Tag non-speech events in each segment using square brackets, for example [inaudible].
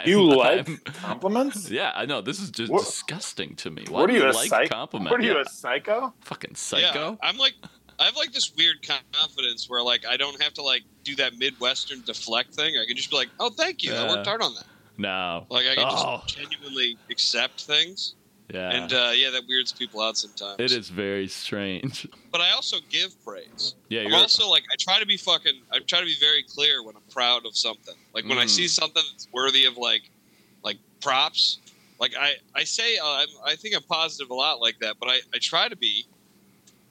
I'm- You [laughs] like I'm- compliments? yeah, I know. This is just What- disgusting to me. Why What do are you, you a like psych- compliments? What are you, Yeah, a psycho? fucking Yeah, psycho? I'm like, I have like this weird confidence where like I don't have to like do that Midwestern deflect thing. I can just be like, oh, thank you. I worked hard on that. No. Like I can Oh. just genuinely accept things. Yeah. And uh, yeah, that weirds people out sometimes. it is very strange. [laughs] But I also give praise. Yeah, I'm you're also like I try to be fucking. I try to be very clear when I'm proud of something. Like when I Mm. see something that's worthy of like, like props. Like I, I say uh, I'm, I think I'm positive a lot like that, but I, I try to be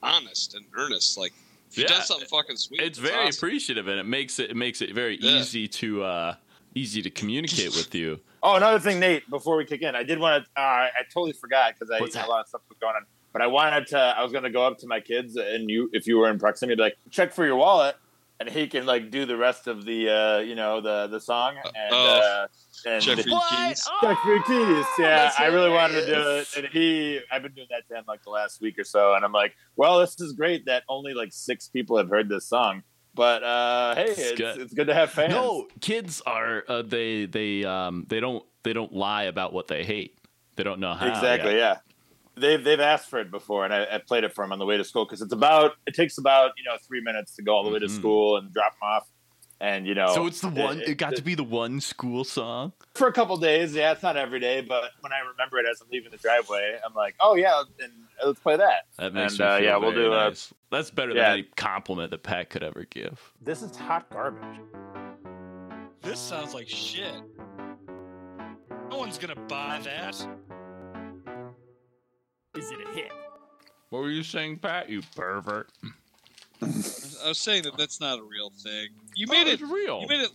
honest and earnest. Like Yeah, does something fucking sweet, it's very awesome. appreciative and it makes it it makes it very Yeah. easy to uh easy to communicate with you. Oh, another thing, Nate. Before we kick in, I did want to. Uh, I totally forgot because I had a lot of stuff going on. But I wanted to. I was going to go up to my kids, and you, if you were in proximity, be like, check for your wallet, and he can like do the rest of the, uh, you know, the the song and Oh. uh, and Check for your keys. check for your keys. Yeah, that's I really wanted to do it, and he. I've been doing that to him like the last week or so, and I'm like, well, this is great that only like six people have heard this song. But uh, hey, it's, good. it's good to have fans. No, kids are uh, they they um they don't they don't lie about what they hate. They don't know how. exactly. yet. Yeah, they've they've asked for it before, and I, I played it for them on the way to school because it's about it takes about you know three minutes to go all the way to Mhm. school and drop them off, and you know. So it's the one. It, got to be the one school song. for a couple days. Yeah, it's not every day, but when I remember it as I'm leaving the driveway, I'm like, oh yeah, and let's play that. That makes And, me uh, feel yeah, we'll do, uh, nice. That's better yeah. than any compliment that Pat could ever give. This is hot garbage. This sounds like shit. No one's gonna buy that. Is it a hit? What were you saying, Pat? You pervert. [laughs] I was saying that that's not a real thing. You Oh, made it. real. You made it.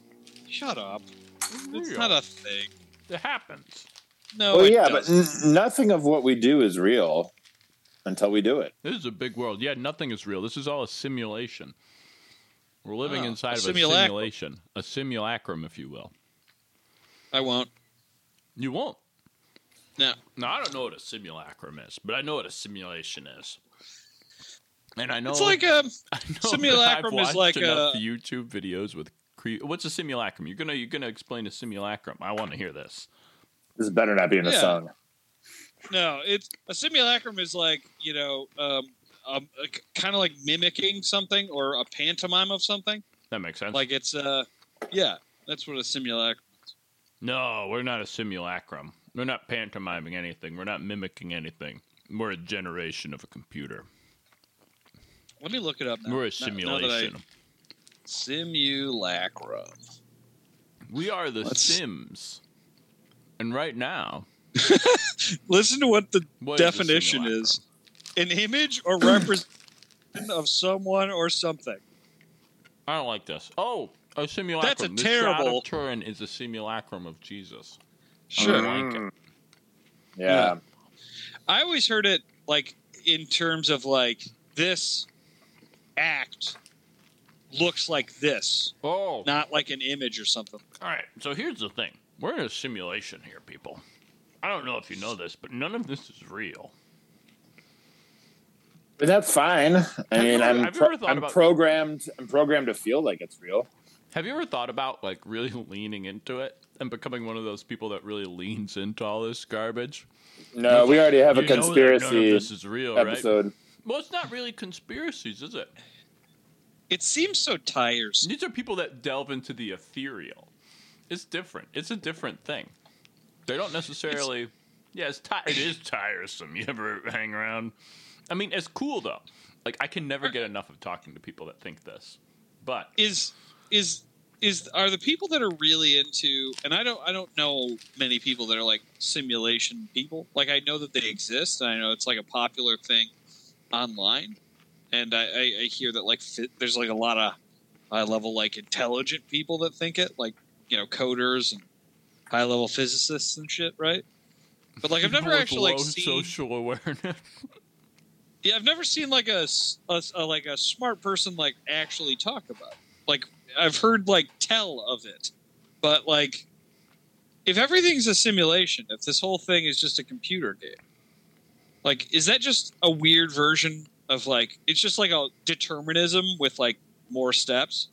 Shut up. It's It's not a thing. It happens. No. well, it yeah, but doesn't. n- nothing of what we do is real until we do it. This is a big world. Yeah, nothing is real. This is all a simulation. We're living Oh, inside a of simulacrum. a simulation, a simulacrum, if you will. I won't. You won't. No. No, I don't know what a simulacrum is, but I know what a simulation is. And I know It's like um. [laughs] I know simulacrum I've is watched like enough a- YouTube videos with cre- what's a simulacrum? You're gonna you're gonna explain a simulacrum. I want to hear this. This better not be in a Yeah. song. No, it's a simulacrum is like you know, um, um kind of like mimicking something or a pantomime of something. That makes sense. Like it's uh, yeah, that's what a simulacrum. Is. no, we're not a simulacrum. We're not pantomiming anything. We're not mimicking anything. We're a generation of a computer. Let me look it up now. We're a Now- now I- simulation. simulacrum. We are the Let's- Sims. And right now, [laughs] Listen to what the what is a definition simulacrum? is: an image or representation of someone or something. I don't like this. Oh, a simulacrum. That's a the Shroud terrible- of Turin is a simulacrum of Jesus. Sure. I like it. Mm. Yeah. I always heard it like in terms of like this act looks like this, Oh, not like an image or something. All right, so here's the thing. We're in a simulation here, people. I don't know if you know this, but none of this is real. But that's fine. I mean, I'm pro- I'm about- programmed. I'm programmed to feel like it's real. Have you ever thought about like really [laughs] leaning into it and becoming one of those people that really leans into all this garbage? No, we already have a You know that none of conspiracy this is real, right? Well, it's not really conspiracies, is it? It seems so tiresome. These are people that delve into the ethereal. It's different. It's a different thing. They don't necessarily. yeah, it's ti- it is tiresome. You ever hang around? I mean, it's cool though. Like I can never get enough of talking to people that think this. But Is is is are the people that are really into and I don't I don't know many people that are like simulation people. Like I know that they exist and I know it's like a popular thing online. And I, I, I hear that like fi- there's like a lot of high level like intelligent people that think it, like you know coders and high level physicists and shit, right? But like I've never actually like seen social awareness. Yeah, I've never seen like a, a a- like a smart person like actually talk about. It. Like I've heard like tell of it, but like if everything's a simulation, if this whole thing is just a computer game, like is that just a weird version of like it's just like a determinism with like more steps?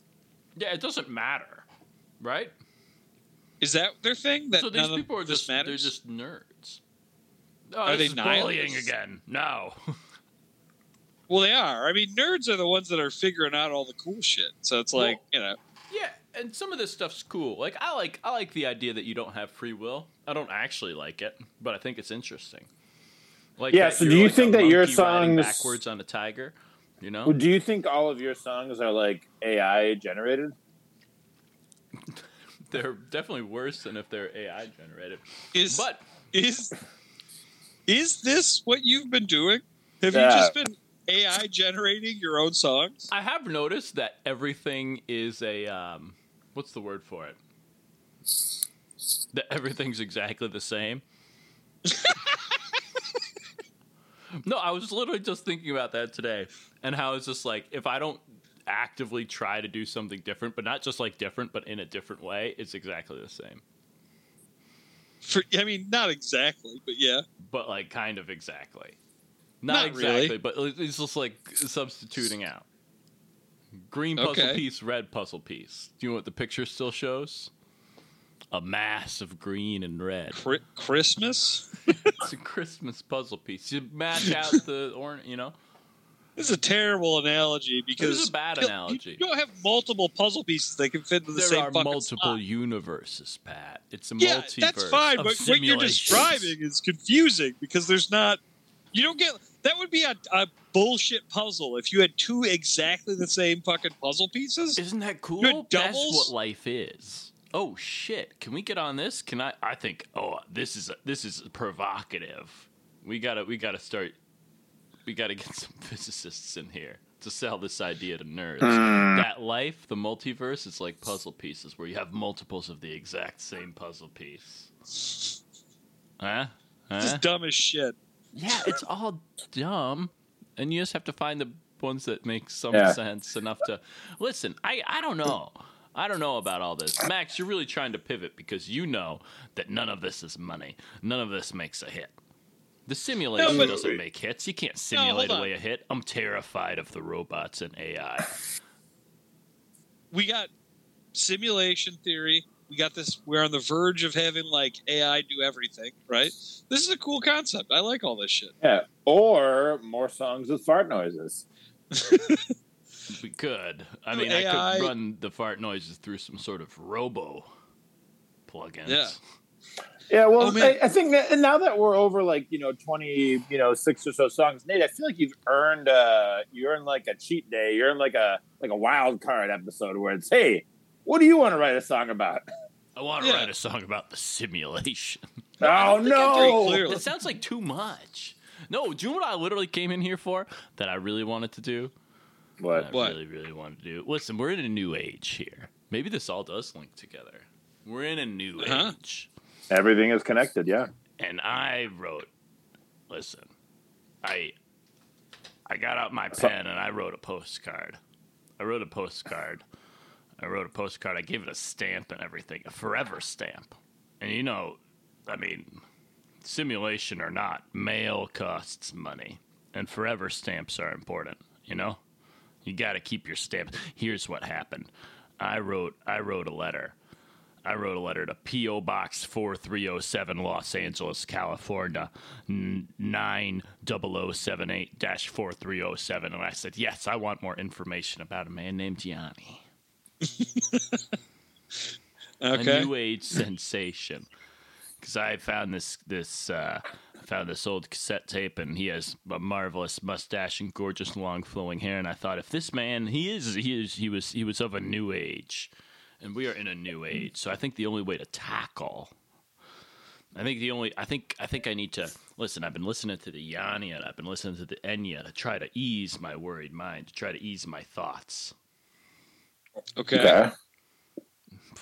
yeah, it doesn't matter, right? Is that their thing? That so these people are just they're just nerds. Oh, Are they bullying again? No. [laughs] Well, they are. I mean, nerds are the ones that are figuring out all the cool shit. So it's like, you know, yeah, and some of this stuff's cool. Like I like I like the idea that you don't have free will. I don't actually like it, but I think it's interesting. Like Yeah, that so do you like think that your monkey riding songs- backwards on a tiger? You know, do you think all of your songs are like AI generated? [laughs] they're definitely worse than if they're AI generated. is But is is this what you've been doing? Have you just been AI generating your own songs? I have noticed that everything is a um, what's the word for it? That everything's exactly the same. [laughs] [laughs] no, I was literally just thinking about that today, and how it's just like if I don't actively try to do something different, but not just like different, but in a different way, it's exactly the same. For, I mean, not exactly, but yeah. But like kind of exactly. Not, Not exactly, really. but it's just like substituting out. Green puzzle Okay. piece, red puzzle piece. Do you know what the picture still shows? A mass of green and red. Chri- Christmas. It's a Christmas puzzle piece. You match out the orange, you know? This is a terrible analogy because This is a bad you- analogy. You don't have multiple puzzle pieces that can fit into the There same are fucking multiple spot. universes, Pat. It's a Yeah, multiverse. that's fine, but what you're describing is confusing because there's not. You don't get that would be a, a bullshit puzzle if you had two exactly the same fucking puzzle pieces. Isn't that cool? That's what life is. Oh shit! Can we get on this? Can I? I think. Oh, this is this is provocative. We gotta we gotta start. We gotta get [laughs] some physicists in here to sell this idea to nerds. Hmm. That life, the multiverse, is like puzzle pieces where you have multiples of the exact same puzzle piece. Huh? This Huh? is dumb as shit. Yeah, it's all dumb, and you just have to find the ones that make some Yeah. sense enough to listen. I I don't know. I don't know about all this, Max. You're really trying to pivot because you know that none of this is money. None of this makes a hit. The simulation but- doesn't make hits. You can't simulate hold on. away a hit. I'm terrified of the robots and AI. We got simulation theory. We got this. We're on the verge of having like AI do everything. Right. This is a cool concept. I like all this shit. Yeah. Or more songs with fart noises. [laughs] We could. I Do mean, I could run the fart noises through some sort of robo plugins. Yeah. Yeah, well, Oh. I, I think that and now that we're over like you know twenty, you know six or so songs, Nate, I feel like you've earned uh you earned like a cheat day. You're in like a like a wild card episode where it's hey, what do you want to write a song about? I want to Yeah. write a song about the simulation. [laughs] oh no! clearly. It sounds like too much. No, do you know what I literally came in here for that I really wanted to do? That What? I What? really, really want to do. Listen, we're in a new age here. Maybe this all does link together. We're in a new Uh-huh. age. Everything is connected. Yeah. And I wrote, listen, I I got out my So- pen and I wrote a postcard. I wrote a postcard. I wrote a postcard. I gave it a stamp and everything, a forever stamp. And you know, I mean, simulation or not, mail costs money, and forever stamps are important. You know, you got to keep your stamps. Here's what happened. I wrote. I wrote a letter. I wrote a letter to P.O. Box 4307, Los Angeles, California, 90078 4307. And I said, Yes, I want more information about a man named Yanni, Okay. [laughs] a new age sensation. Because I found this, this, uh, found this old cassette tape, and he has a marvelous mustache and gorgeous long flowing hair. And I thought, if this man, he is, he is, he was, he was of a new age, and we are in a new age. So I think the only way to tackle I think the only I think I think I need to listen. I've been listening to the Yanni and I've been listening to the Enya to try to ease my worried mind, to try to ease my thoughts. okay. Okay.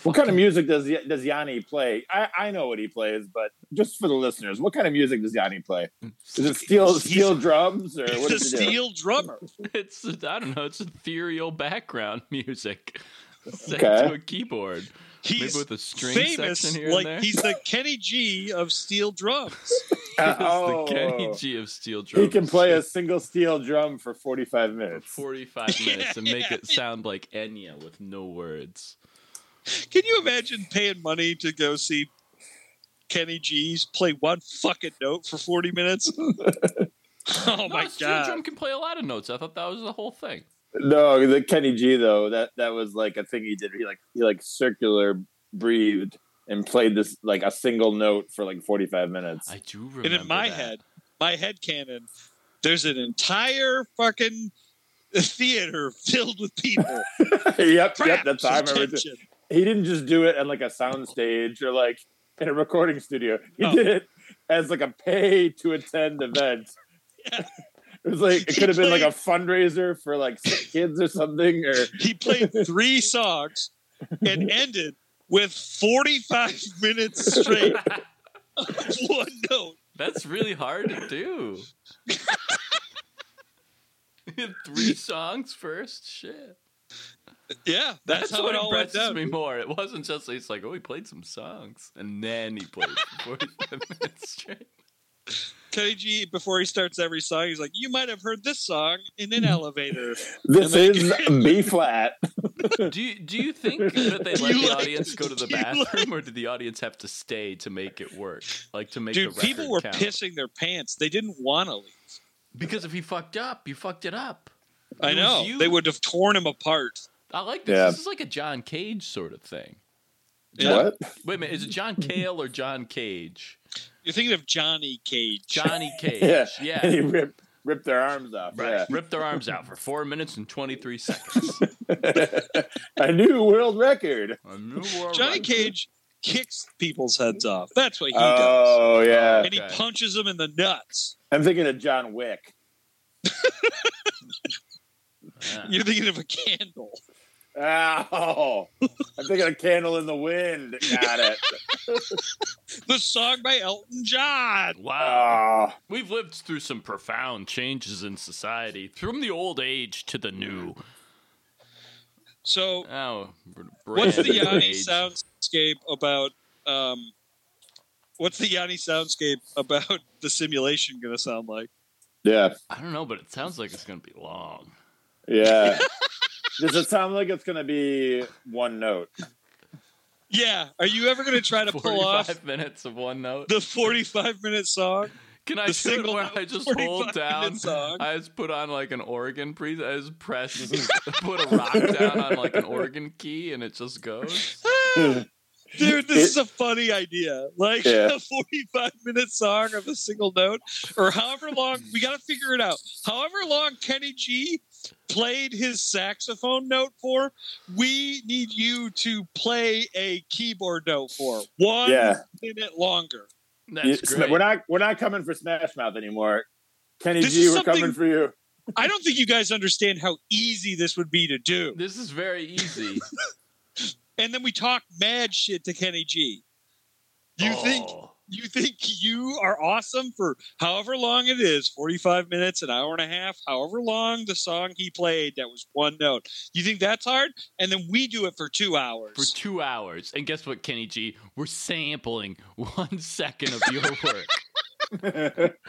What kind of music does does Yanni play? I, I know what he plays, but just for the listeners, what kind of music does Yanni play? Is it steel steel drums or He's what a does do? steel drummer. [laughs] It's I don't know. It's ethereal background [laughs] music set Okay. to a keyboard, He's maybe with a string famous. section here Like and there. he's the [laughs] Kenny G of steel drums. Uh, oh, the Kenny G of steel drums. he can play a single steel drum for forty five minutes. forty-five minutes and make Yeah. it sound like Enya with no words. Can you imagine paying money to go see Kenny G's play one fucking note for 40 minutes? [laughs] oh No, my Steel god. Drum can play a lot of notes. I thought that was the whole thing. No, the Kenny G though that that was like a thing he did. He like he like circular breathed and played this like a single note for like forty five minutes. I do remember. And in my that. head, my head canon, there's an entire fucking theater [laughs] filled with people. [laughs] yep, yep. That's how I remember. it. attention. He didn't just do it on like a sound stage or like in a recording studio. He No. did it as like a pay to attend event. Yeah. [laughs] It was like it could have been like a fundraiser for like kids or something. Or [laughs] He played three songs and [laughs] ended with 45 minutes straight of one note. That's really hard to do. Three songs first? Shit. Yeah, that's, That's, how what it all went impresses down. me more. It wasn't just it's like, oh, he played some songs, and then he played for [laughs] 45 minutes straight. Kenny G, before he starts every song, he's like, "You might have heard this song in an elevator." [laughs] this And is [laughs] B flat. Do you, do you think that they let you the like- audience go to the do you like- bathroom, or did the audience have to stay to make it work? Like to make Dude, the record people were count? pissing their pants. They didn't want to leave. because if he fucked up, you fucked it up. I It was know you. they would have torn him apart. I like this. Yeah. This is like a John Cage sort of thing. Yeah. What? [laughs] Wait a minute, is it John Cale or John Cage? You're thinking of Johnny Cage. Johnny [laughs] Cage. Yeah. yeah. And he ripped ripped their arms off. Right. Ripped their arms out for four minutes and 23 seconds. Yeah. [laughs] a new world record. A new world record. Johnny record. Cage kicks people's heads off. That's what he oh, does. Oh yeah. And he punches them in the nuts. I'm thinking of John Wick. Yeah. You're thinking of a candle. Ow! I'm thinking of Candle in the Wind. Got it. [laughs] The song by Elton John. Wow. Oh, We've lived through some profound changes in society, from the old age to the new. So, Oh, what's the Yanni age. soundscape about? Um, what's the Yanni soundscape about the simulation going to sound like? yeah, I don't know, but it sounds like it's going to be long. yeah. [laughs] Does it sound like it's gonna be one note? Yeah. Are you ever going to try to pull 45 off minutes of one note. the 45 minute song? Can I the single where I just hold down? song? I just put on like an organ pre. I just press, [laughs] put a rock down on like an organ key, and it just goes. [laughs] Dude, this It- is a funny idea. Like Yeah. [laughs] a 45 minute song of a single note, or however long, we got to figure it out. However long Kenny G played his saxophone note for, we need you to play a keyboard note for one Yeah. minute longer. That's You- great. We're not we're not coming for Smash Mouth anymore. Kenny This G, is we're coming for you. I don't think you guys understand how easy this would be to do. [laughs] This is very easy. And then we talk mad shit to Kenny G. You think Oh. You think you are awesome for however long it is 45 minutes an hour and a half however long the song he played that was one note you think that's hard and then we do it for two hours for two hours. And guess what, Kenny G? We're sampling one [laughs] second of your work. [laughs] [laughs]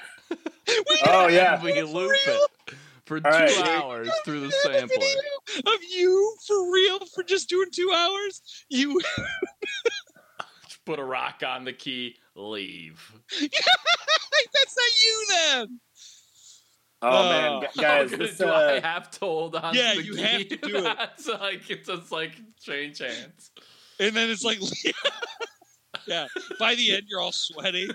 Oh, yeah. If we can loop real? it for two right. hours through the We have a sampler. video of you for real for just doing two hours you Put a rock on the key, leave. [laughs] that's not you then Oh man, Oh. gu- guys, this do I uh, have to hold on Yeah, to the you key? have to do it. [laughs] That's like it's just like change hands. and then it's like [laughs] yeah by the end you're all sweaty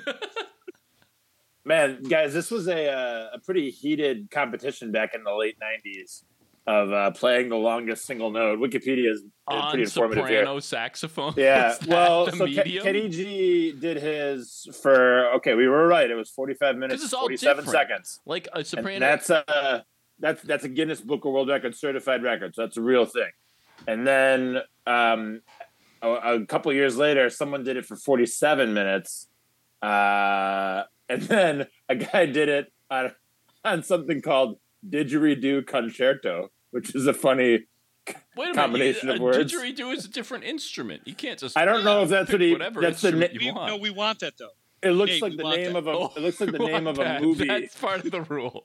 man, guys, this was a uh, a pretty heated competition back in the late '90s of uh, playing the longest single note. Wikipedia is On pretty informative here. soprano saxophone. [laughs] Yeah, well, so? Kenny G did his for okay. We were right. It was forty-five minutes, forty-seven different. seconds. like a And soprano. that's a that's that's a Guinness Book of World Records certified record. So that's a real thing. And then um, a, a couple years later, someone did it for 47 minutes, uh, [laughs] and then a guy did it on on something called Didgeridoo Concerto, which is a funny. Wait a [laughs] combination minute. of a words. Didgeridoo is a different instrument. You can't just. I don't know if that's pick what he. whatever That's the. instrument Na- you we, want. no we want that though it looks Hey, like the name that. of a. Oh, it looks like the [laughs] name want of a that. movie. That's part of the rules.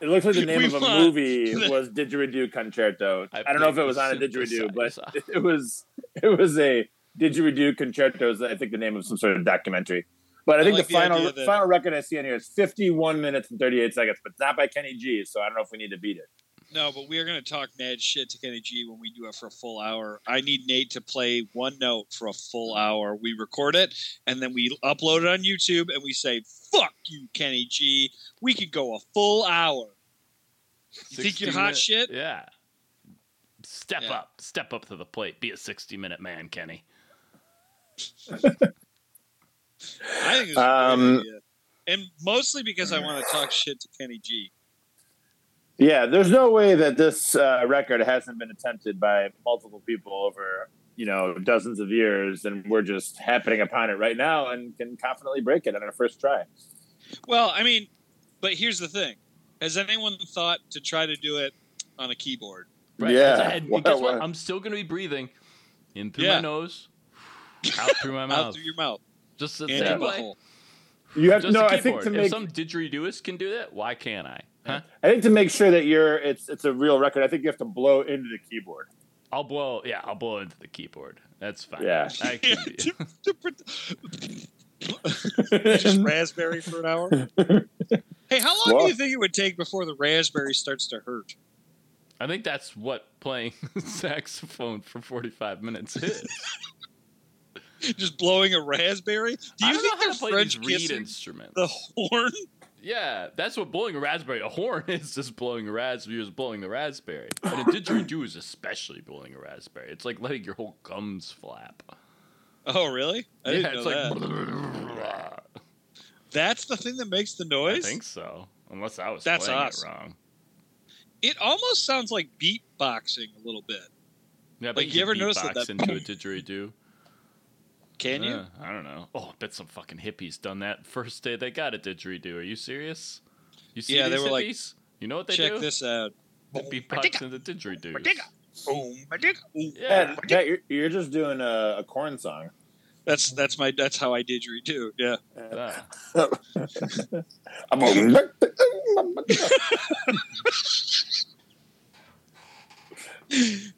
It looks like the [laughs] name We of a movie the- was Didgeridoo Concerto. I I, don't know if it was on a didgeridoo, but it was it was a didgeridoo concerto. Is I think the name of some sort of documentary. But I I think like the the final that- final record I see on here is 51 minutes and 38 seconds, but it's not by Kenny G. So I don't know if we need to beat it. No, but we are going to talk mad shit to Kenny G when we do it for a full hour. I need Nate to play one note for a full hour. We record it and then we upload it on YouTube and we say, "Fuck you, Kenny G. We could go a full hour." You think you're hot minute- shit? Yeah. Step Yeah. up. Step up to the plate. Be a 60 minute man, Kenny. [laughs] I think it's a Um, great idea. and mostly because I want to talk shit to Kenny G. Yeah, there's no way that this uh, record hasn't been attempted by multiple people over you know dozens of years, and we're just happening upon it right now and can confidently break it on our first try. Well, I mean, but here's the thing: Has anyone thought to try to do it on a keyboard? Right? Yeah. That's- and What- guess what? what- I'm still going to be breathing in through Yeah. my nose, [laughs] out through my Out mouth. through your mouth Just the and same your way. butthole. You have Just no. a I think keyboard. to if some didgeridooist can do that, why can't I? Huh? I think to make sure that you're it's it's a real record. I think you have to blow into the keyboard. I'll blow. Yeah, I'll blow into the keyboard. That's fine. Yeah. I can be, To- to pret- [laughs] Just raspberry for an hour. Hey, how long Well- do you think it would take before the raspberry starts to hurt? I think that's what playing [laughs] saxophone for 45 minutes is. [laughs] Just blowing a raspberry? Do I you don't think know how they're to play French these reed kissing instruments. the horn? Yeah, that's what blowing a raspberry. A horn [laughs] is just blowing a raspberry. Is blowing the raspberry. And a didgeridoo is especially blowing a raspberry. It's like letting your whole gums flap. Oh, really? I yeah, didn't it's know like. that. That's the thing that makes the noise. I think so, unless I was That's playing us. it wrong. It almost sounds like beatboxing a little bit. Yeah, Like, but you ever notice that- that- into a didgeridoo? Can you? Yeah, I don't know. Oh, I bet some fucking hippies done that first day they got a didgeridoo. Are you serious? You see Yeah, they these were like, hippies? you know what they Check do? this out. They beatbox into didgeridoos. Boom, ba-digga. Ooh. Yeah. Pat, Pat, you're, you're just doing a, a Korn song. That's that's my that's how I didgeridoo. Yeah. Yeah. [laughs] I'm [laughs] [laughs]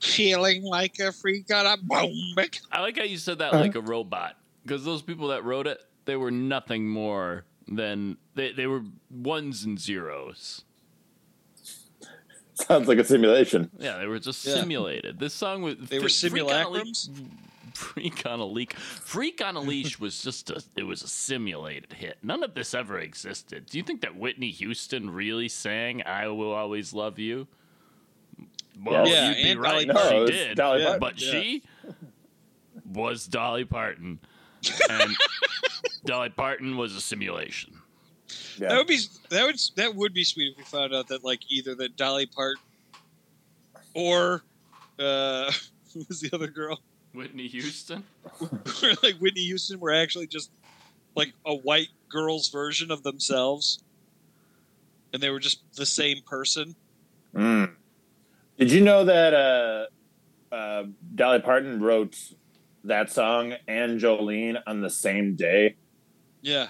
Feeling like a freak on a boom. ba- I like how you said Uh-huh. that like a robot because those people that wrote it, they were nothing more than they, they were ones and zeros. Sounds like a simulation. Yeah, they were just Yeah. simulated. This song was They were Freak on a Leash- simulacrums. Freak on a leak. Freak on a leash was just a it was a simulated hit. None of this ever existed. Do you think that Whitney Houston really sang "I Will Always Love You"? Well, Yeah, you'd be right. Dolly Parton. she No, it's did, Dolly Yeah. Parton. but Yeah. she was Dolly Parton, and [laughs] Dolly Parton was a simulation. That would be that would that would be sweet if we found out that like either that Dolly Parton or uh [laughs] who was the other girl? Whitney Houston. [laughs] like Whitney Houston were actually just like a white girl's version of themselves. And they were just the same person. Mm. Did you know that uh, uh, Dolly Parton wrote that song and Jolene on the same day? Yeah.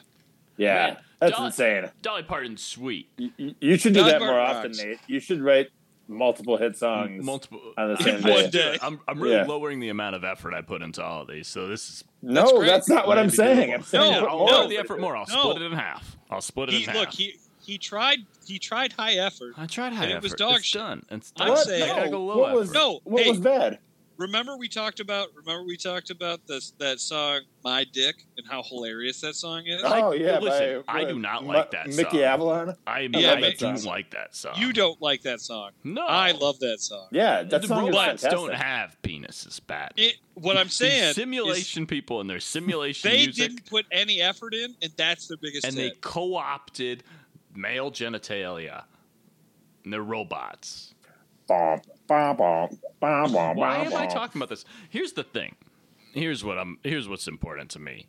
Yeah, Man, that's Dolly- insane. Dolly Parton's sweet. You, you- you should do Dolly that more Parton often, rocks. Nate. You should write multiple hit songs Multiple. on the [laughs] same day. day. I'm, I'm really Yeah. lowering the amount of effort I put into all of these. So this is No, That's that's, not what I'm saying. I'm saying No, I'll more lower no. the effort more. I'll No. split it in half. I'll split it He in half. look, he he tried he tried high effort. I tried high and it was dog it's shit. done. It's I'm done. What? saying- I go low what was. No, what hey. was bad? Remember we talked about remember we talked about this that song My Dick and how hilarious that song is? I- oh yeah, listen, by, I do not Mi- like that Mickey song. Avalon. I, I yeah, love I that do song. like that song. You don't like that song. No, I love that song. Yeah, that the song robots fantastic. don't have penises, bad. It, what I'm These saying is simulation people and their simulation they music, didn't put any effort in, and that's their biggest and they co-opted male genitalia. And they're robots. Why am I talking about this? Here's the thing. Here's what I'm. Here's what's important to me.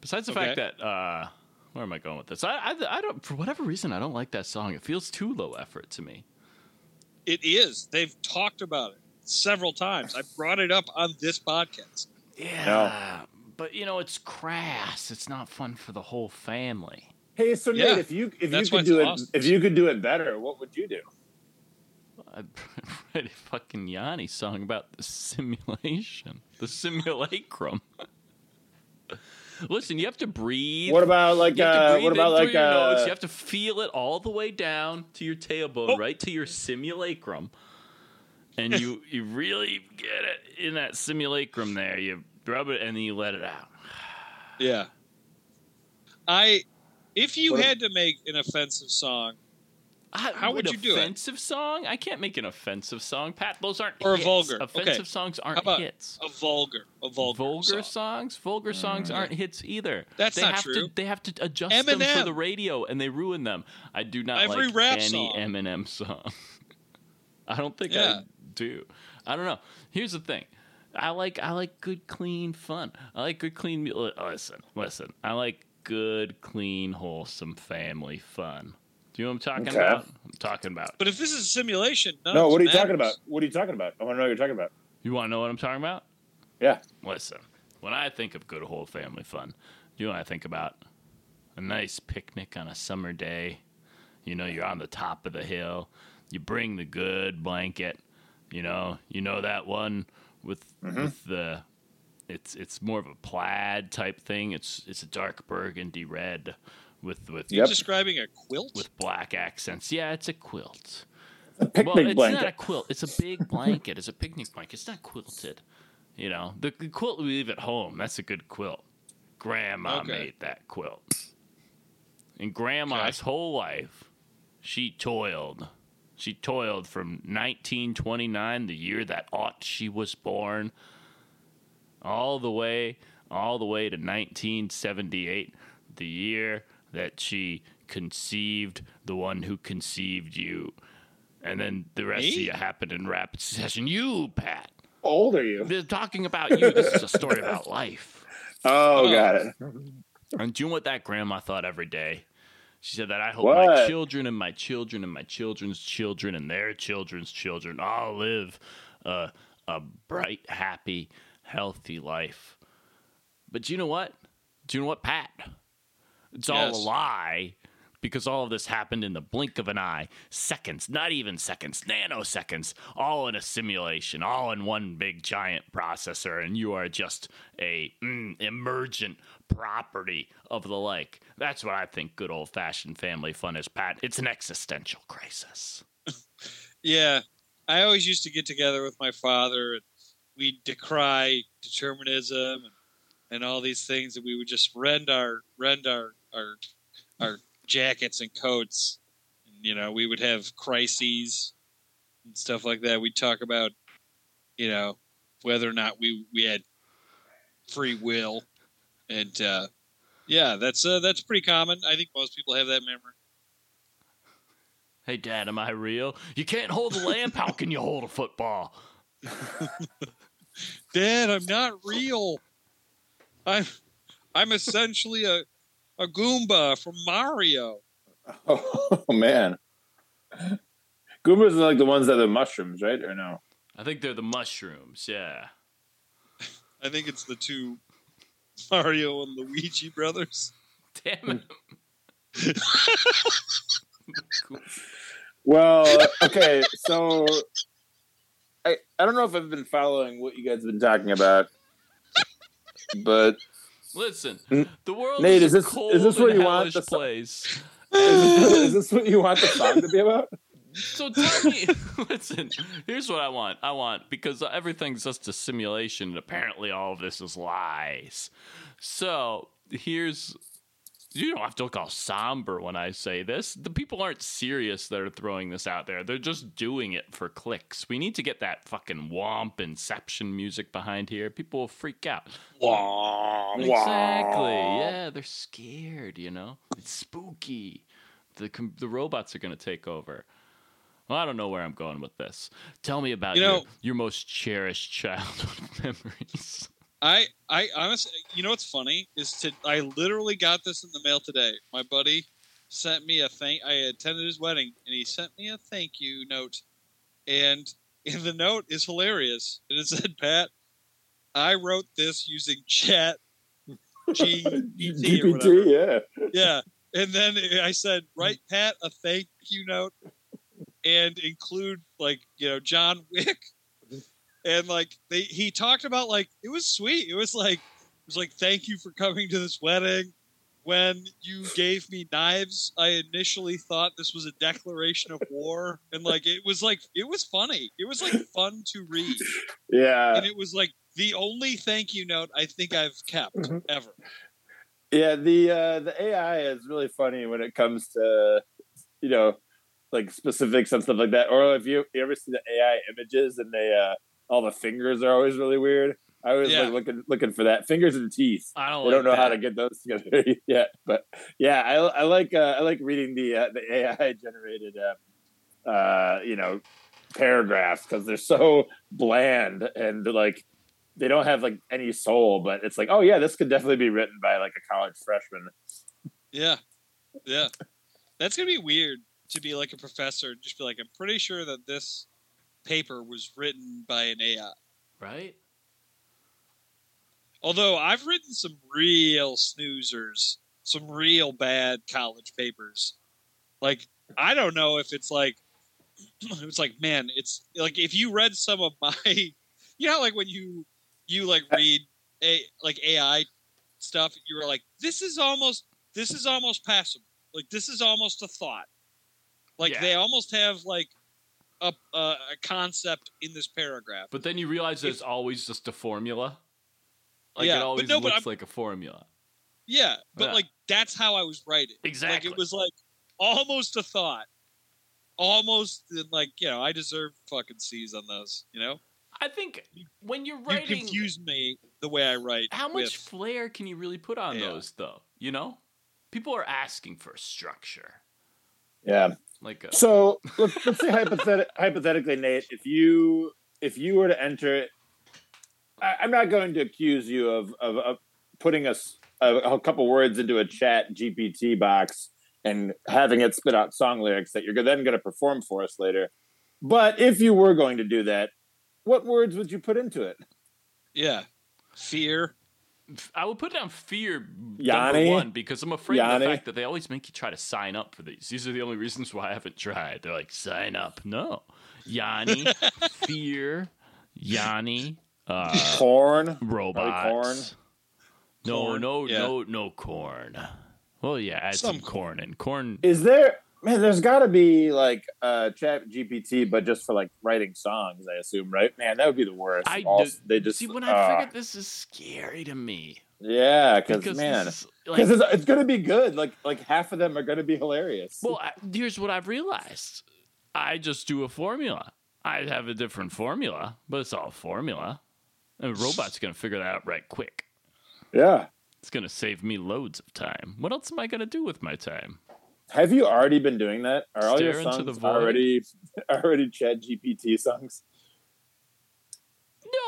Besides the fact that, uh, where am I going with this? I, I, I don't. For whatever reason, I don't like that song. It feels too low effort to me. It is. They've talked about it several times. I brought it up on this podcast. Yeah, but you know, it's crass. It's not fun for the whole family. Hey, so Yeah, Nate, if you if you could do it awesome. if you could do it better, what would you do? I read [laughs] a fucking Yanni song about the simulation, the simulacrum. [laughs] Listen, you have to breathe. What about like you have to uh, what about like through your nose. uh, You have to feel it all the way down to your tailbone, Oh. right to your simulacrum, and you [laughs] you really get it in that simulacrum there. You rub it and then you let it out. [sighs] Yeah. I, if you What- had to make an offensive song, I- How would an you do it? Offensive song? I can't make an offensive song, Pat. Those aren't Or a hits. vulgar. Okay. Offensive songs aren't How about hits. a vulgar, a vulgar, vulgar song. songs vulgar songs aren't mm. hits either That's they not have true. to they have to adjust them for the radio and they ruin them i do not Every like rap any song. eminem song [laughs] i don't think Yeah. i do i don't know here's the thing i like i like good clean fun i like good clean mu- listen listen i like good clean wholesome family fun do you know what i'm talking Okay. about i'm talking about But if this is a simulation, none no, of what are you this talking about? What are you talking about? I want to know what you're talking about. you want to know what i'm talking about Yeah. Listen, when I think of good whole family fun, do you know what I think about? A nice picnic on a summer day. You know, you're on the top of the hill. You bring the good blanket. You know, you know that one with mm-hmm. with the it's it's more of a plaid type thing. It's it's a dark burgundy red with with You Yep. describing a quilt? with black accents. Yeah, it's a quilt. A picnic well, it's blanket. not a quilt. It's a big blanket. It's a picnic blanket. It's not quilted. You know, the, the quilt we leave at home. That's a good quilt. Grandma Okay. made that quilt, and Grandma's whole life, she toiled. She toiled from 1929, the year that ought she was born, all the way, all the way to 1978, the year that she conceived the one who conceived you. And then the rest of Me? you happened in rapid succession. You, Pat. How old are you? They're talking about you. This is a story about [laughs] life. Oh, Oh. got it. And do you know what that grandma thought every day? She said that I hope my children and my children and my children's children and their children's children all live a, a bright, happy, healthy life. But do you know what? Do you know what, Pat? It's all a lie because all of this happened in the blink of an eye. Seconds, not even seconds, nanoseconds, all in a simulation, all in one big giant processor, and you are just a mm, emergent property of the like. That's what I think good old fashioned family fun is, Pat. It's an existential crisis. [laughs] Yeah, I always used to get together with my father, and we'd decry determinism and, and all these things, and we would just rend our rend our our our jackets and coats. And, you know, we would have crises and stuff like that. We'd talk about, you know, whether or not we we had free will, and uh, yeah, that's uh, that's pretty common. I think most people have that memory. Hey, Dad, am I real? You can't hold a lamp. How can you hold a football? [laughs] Dad, I'm not real. I'm I'm essentially a a Goomba from Mario. [laughs] Oh, man. Goombas are like the ones that are mushrooms, right? Or no? I think they're the mushrooms, yeah. [laughs] I think it's the two Mario and Luigi brothers. Damn it. [laughs] Well, okay, so I I don't know if I've been following what you guys have been talking about, but Listen, the world Nate, is, is this- cold is this and you want the place. is, is [laughs] this what you want the song to be about? So tell me, [laughs] listen. Here's what I want. I want because everything's just a simulation, and apparently all of this is lies. So here's. You don't have to look all somber when I say this. The people aren't serious that are throwing this out there. They're just doing it for clicks. We need to get that fucking womp inception music behind here. People will freak out. Wah, Exactly. Yeah, they're scared. You know, it's spooky. The com- the robots are going to take over. Well, I don't know where I'm going with this. Tell me about You your, know- your most cherished [laughs] childhood memories. I I honestly, you know what's funny is to I literally got this in the mail today. My buddy sent me a thank. I attended his wedding, and he sent me a thank you note. And in [laughs] the note is hilarious. And it said, "Pat, I wrote this using Chat [laughs] GPT. GPT, yeah. Yeah, and then I said, [laughs] write Pat a thank you note and include like you know John Wick, and like they he talked about like it was sweet. It was like it was like thank you for coming to this wedding. When you gave me knives, I initially thought this was a declaration of war, and like it was like it was funny. It was like fun to read, Yeah, and it was like the only thank you note I think I've kept Mhm. ever. yeah. The uh, the AI is really funny when it comes to you know like specifics and stuff like that. Or if you, you ever see the AI images and they uh, all the fingers are always really weird. I was Yeah. like looking looking for that fingers and teeth. I don't. I like don't know how to get those together [laughs] yet, but yeah, I, I like uh, I like reading the uh, the AI generated uh, uh, you know paragraphs because they're so bland and like they don't have like any soul. But it's like, oh yeah, this could definitely be written by like a college freshman. Yeah. Yeah. That's going to be weird to be like a professor just be like, I'm pretty sure that this paper was written by an AI. right? Although I've written some real snoozers, some real bad college papers. Like, I don't know if it's like, [clears throat] it's like, man, it's like if you read some of my, [laughs] you know, like when you, you like uh, read a like AI stuff, you were like, this is almost, this is almost passable. Like, this is almost a thought. Like, Yeah. they almost have like a, a, uh, a concept in this paragraph. But then you realize that it's always just a formula. Like Yeah, it but no, but looks I'm- like a formula. Yeah, but Yeah. like that's how I was writing. Exactly. Like it was like almost a thought, almost and like you know I deserve fucking C's on those. You know, I think when you're writing you writing, confuse me the way I write. how much with- flair can you really put on Yeah. those, though? You know, people are asking for structure. Yeah. Like a, So let's, let's say hypothet- hypothetically, Nate, if you if you were to enter it, I, I'm not going to accuse you of of, of putting a couple words into a chat GPT box and having it spit out song lyrics that you're then going to perform for us later. But if you were going to do that, what words would you put into it? yeah, fear. I would put down fear number Yanni? one because I'm afraid of the fact that they always make you try to sign up for these. These are the only reasons why I haven't tried. They're like, sign up. No. Yanni, [laughs] fear, Yanni, uh, Korn. robots. No, Korn, no, yeah. no, no corn. Well, yeah, add some, Some corn in. Corn. Is there man? There's got to be like uh, Chat GPT, but just for like writing songs, I assume, right? Man, that would be the worst. I All- do- they just See, when I uh, figured this is scary to me Yeah, because man, because like, it's, it's going to be good. Like like half of them are going to be hilarious. well, I, here's what I've realized. I just do a formula. I have a different formula, but it's all formula. And a robot's gonna figure that out right quick. yeah. It's gonna save me loads of time. What else am I gonna do with my time? Have you already been doing that? Are all your Stare into songs the already [laughs] already Chat GPT songs?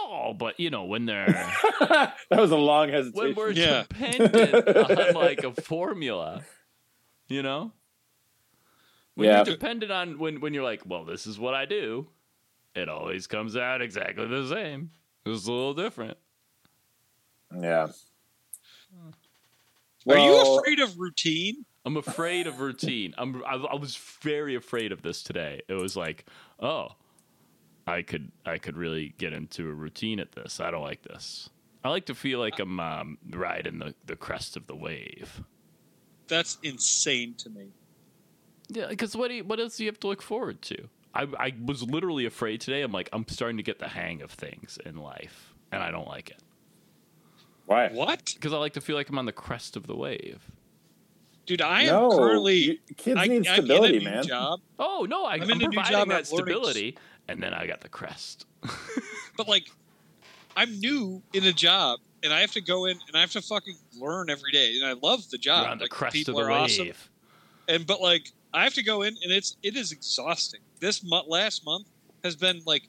No, but you know when they're [laughs] that was a long hesitation. when we're Yeah. dependent [laughs] on like a formula, you know. When Yeah. you're dependent on when when you're like, well, this is what I do, it always comes out exactly the same. It's a little different. yeah. Hmm. Are you afraid of routine? I'm afraid of routine. I'm I, I was very afraid of this today. It was like, oh, I could I could really get into a routine at this. I don't like this. I like to feel like I'm um, riding the, the crest of the wave. That's insane to me. Yeah, because what do you, what else do you have to look forward to? I I was literally afraid today. I'm like I'm starting to get the hang of things in life, and I don't like it Why? What, because I like to feel like I'm on the crest of the wave. Dude? I am no, currently. kids I, need I'm stability, in a new man. job, Oh no, I, I'm I'm, in a new job, that I'm learning- stability, and then I got the crest. [laughs] but like, I'm new in a job, and I have to go in and I have to fucking learn every day, and I love the job. You're on the Like, crest of people the are wave. awesome. and but like I have to go in and it's it is exhausting. This month, last month has been like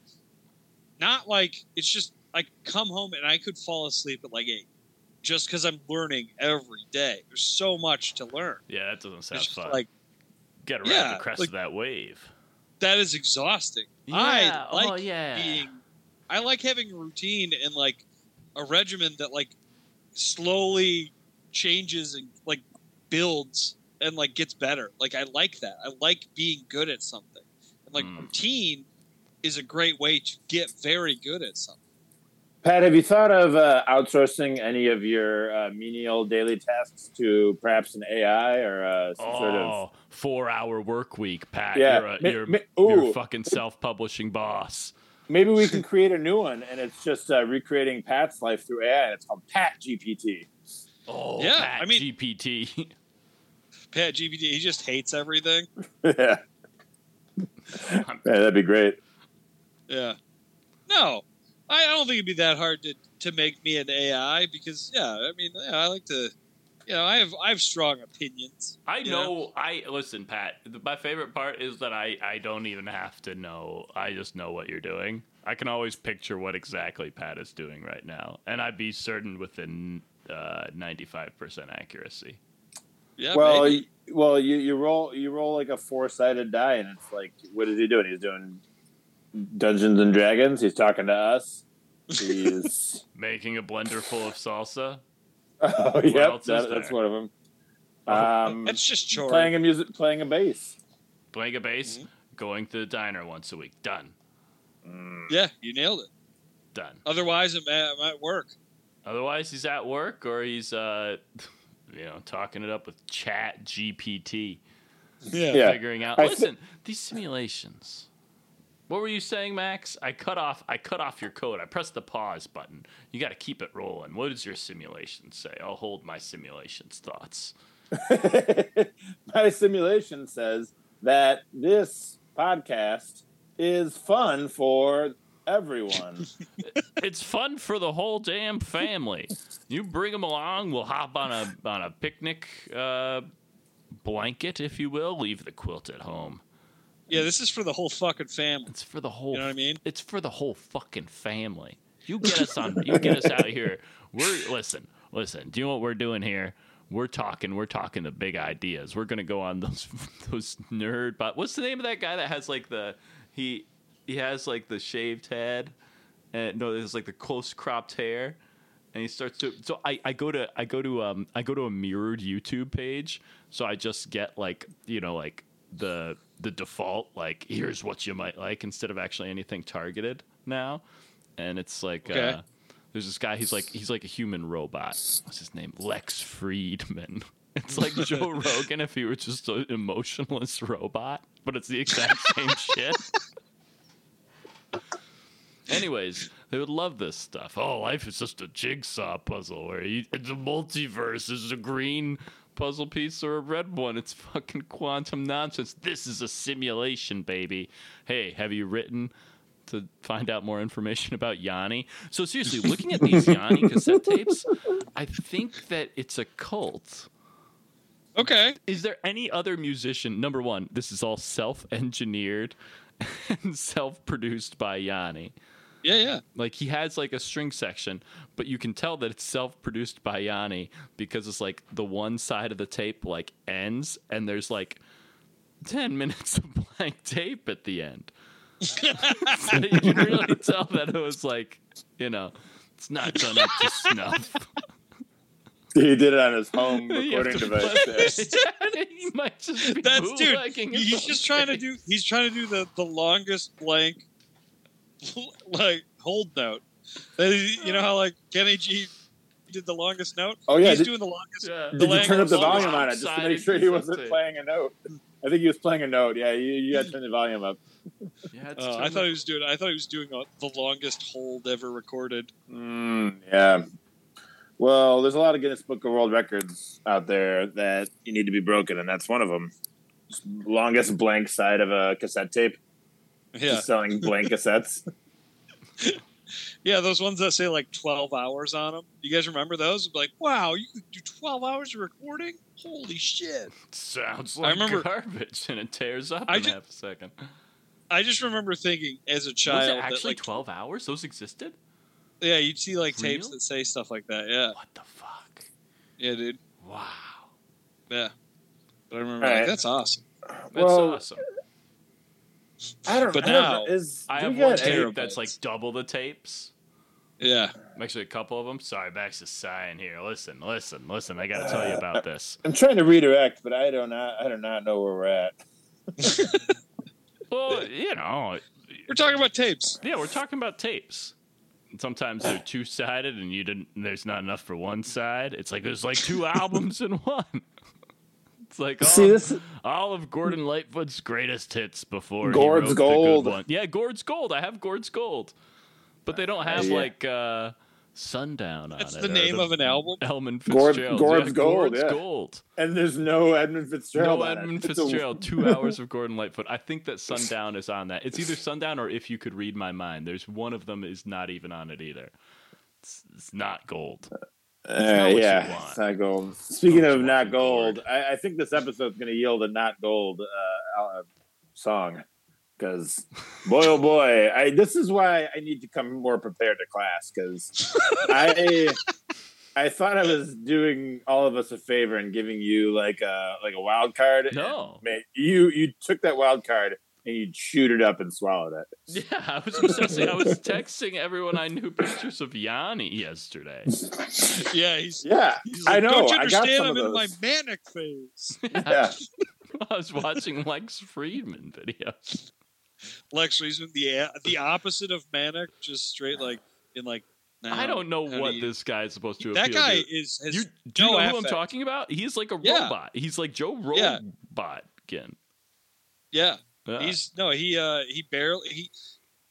not like it's just I come home and I could fall asleep at like eight just because I'm learning every day. There's so much to learn. Yeah, that doesn't sound fun. like Get around yeah, the crest like- of that wave. that is exhausting. Yeah. I like oh yeah. being I like having a routine and like a regimen that like slowly changes and like builds and like gets better. Like I like that. I like being good at something. And like Mm. routine is a great way to get very good at something. Pat, have you thought of uh, outsourcing any of your uh, menial daily tasks to perhaps an AI or uh, some sort of? four-hour work week, Pat. Yeah. You're a, Ma- you're, ma- you're a fucking self publishing boss. Maybe we can [laughs] create a new one, and it's just uh, recreating Pat's life through AI. And it's called Pat GPT. Oh, Yeah, Pat I mean- GPT. [laughs] Pat GPT, he just hates everything. [laughs] yeah. yeah, that'd be great. Yeah. No, I, I don't think it'd be that hard to, to make me an AI because yeah, I mean yeah, I like to, you know, I have I have strong opinions. I you know. I listen, Pat. My favorite part is that I I don't even have to know. I just know what you're doing. I can always picture what exactly Pat is doing right now, and I'd be certain within uh, ninety five percent accuracy. Yeah. well, maybe. y- well, you, you roll you roll like a four sided die, and it's like, what is he doing? He's doing Dungeons and Dragons. He's talking to us. He's [laughs] Making a blender full of salsa. [laughs] oh yep, else is that, that's one of them. Oh, Um, [laughs] That's just chore. playing a music, playing a bass. Playing a bass. Mhm. Going to the diner once a week. Done. Mm. Yeah, you nailed it. Done. Otherwise, it might, it might work. Otherwise, he's at work or he's uh, you know, talking it up with Chat GPT. Yeah. Yeah. figuring out. I thi- Listen, these simulations. What were you saying, Max? I cut off. I cut off your code. I pressed the pause button. You got to keep it rolling. What does your simulation say? I'll hold my simulation's thoughts. [laughs] My simulation says that this podcast is fun for everyone. [laughs] It's fun for the whole damn family. You bring them along. We'll hop on a on a picnic uh, blanket, if you will. Leave the quilt at home. Yeah, this is for the whole fucking family. It's for the whole. You know what I mean? It's for the whole fucking family. You get us on. you get us out of here. We're listen, listen. Do you know what we're doing here? We're talking. We're talking the big ideas. We're gonna go on those [laughs] those nerd. But what's the name of that guy that has like the he he has like the shaved head and no, it's like the close cropped hair. And he starts to so I, I go to I go to um I go to a mirrored YouTube page so I just get like you know like the the default like here's what you might like instead of actually anything targeted now and it's like Okay. uh, there's this guy he's like he's like a human robot what's his name Lex Fridman [laughs] it's like [laughs] Joe Rogan if he were just an emotionless robot but it's the exact [laughs] same shit Anyways, they would love this stuff. Oh, life is just a jigsaw puzzle where you, it's a multiverse. Is a green puzzle piece or a red one? It's fucking quantum nonsense. This is a simulation, baby. Hey, have you written to find out more information about Yanni? So seriously, looking at these Yanni [laughs] cassette tapes, I think that it's a cult. Okay. Is there any other musician? Number one, this is all self-engineered [laughs] and self-produced by Yanni. Yeah, yeah. Like he has like a string section, but you can tell that it's self-produced by Yanni because it's like the one side of the tape like ends and there's like 10 [laughs] minutes of blank tape at the end. [laughs] so you can really tell that it was like, you know, it's not done up to snuff. [laughs] he did it on his home recording device. play- he might just be That's dude. He's just trying to do. He's trying to do the the longest blank, [laughs] like hold note. That is- You know how like Kenny G did the longest note. Oh, yeah, he's did- doing the longest. Yeah. Did you turn up the the volume on it just to make sure he wasn't tape. playing a note? I think he was playing a note. Yeah, you, you got to turn the volume up. Yeah, Uh, I thought he was doing. I thought he was doing uh the longest hold ever recorded. Mm, yeah. Well, there's a lot of Guinness Book of World Records out there that you need to be broken, and that's one of them. Longest blank side of a cassette tape. Yeah, Just selling blank cassettes. [laughs] yeah. Those ones that say like twelve hours on them. You guys remember those? Like, wow, you could do twelve hours of recording. Holy shit! sounds like I like remember- garbage and it tears up I in ju- half a second. I just remember thinking as a Was child it that actually like, 12 hours? Those existed? yeah, you'd see like tapes that say stuff like that. Yeah, What the fuck? yeah, dude. Wow. Yeah. But I remember All like that's awesome. That's Well, awesome. I don't But I don't now. Is I have you one tape terabytes. that's like double the tapes. Yeah. Actually, a couple of them. Sorry, Max is sighing here. Listen, listen, listen. I got to tell you about uh, this. I'm trying to redirect, but I do not. I do not know where we're at. [laughs] Well, [laughs] you know, We're talking about tapes. yeah, we're talking about tapes. Sometimes they're two sided, and you didn't. There's not enough for one side. It's like there's like two [laughs] albums in one. It's like all, See this? all of Gordon Lightfoot's greatest hits before Gord's he wrote the good Gold. one. Yeah, Gord's Gold. I have Gord's Gold, but they don't have Yeah. like uh, Sundown on That's it. the or name of an album. Elman Gord- Gord's yeah, Gold, Gord's yeah. Gold. And there's no Edmund Fitzgerald. No on it. Edmund It's a- Fitzgerald. [laughs] Two hours of Gordon Lightfoot. I think that Sundown is on that. It's either Sundown or If You Could Read My Mind. There's one of them is not even on it either. It's, it's not gold. Uh, not what you yeah, not gold. Speaking Not of not gold, I, I think this episode's going to yield a not gold uh, uh, song because boy oh boy, I this is why I need to come more prepared to class because I I thought I was doing all of us a favor and giving you like a like a wild card. No. Man, you you took that wild card and you chewed it up and swallowed it. [laughs] Yeah, I was obsessing. I was texting everyone I knew pictures of Yanni yesterday. [laughs] Yeah, he's. Yeah, he's like, I know. Don't you I got understand? some I'm of in my manic phase. [laughs] yeah. I was watching Lex Fridman videos. Lex Fridman, the the opposite of manic, just straight like in like. I don't know how do what you- this guy's supposed to That guy to. is. Has You, do you no know who I'm talking about? He's like a Yeah. robot. He's like Joe Yeah. Robotkin. Yeah, Yeah. He's no. He uh he barely he.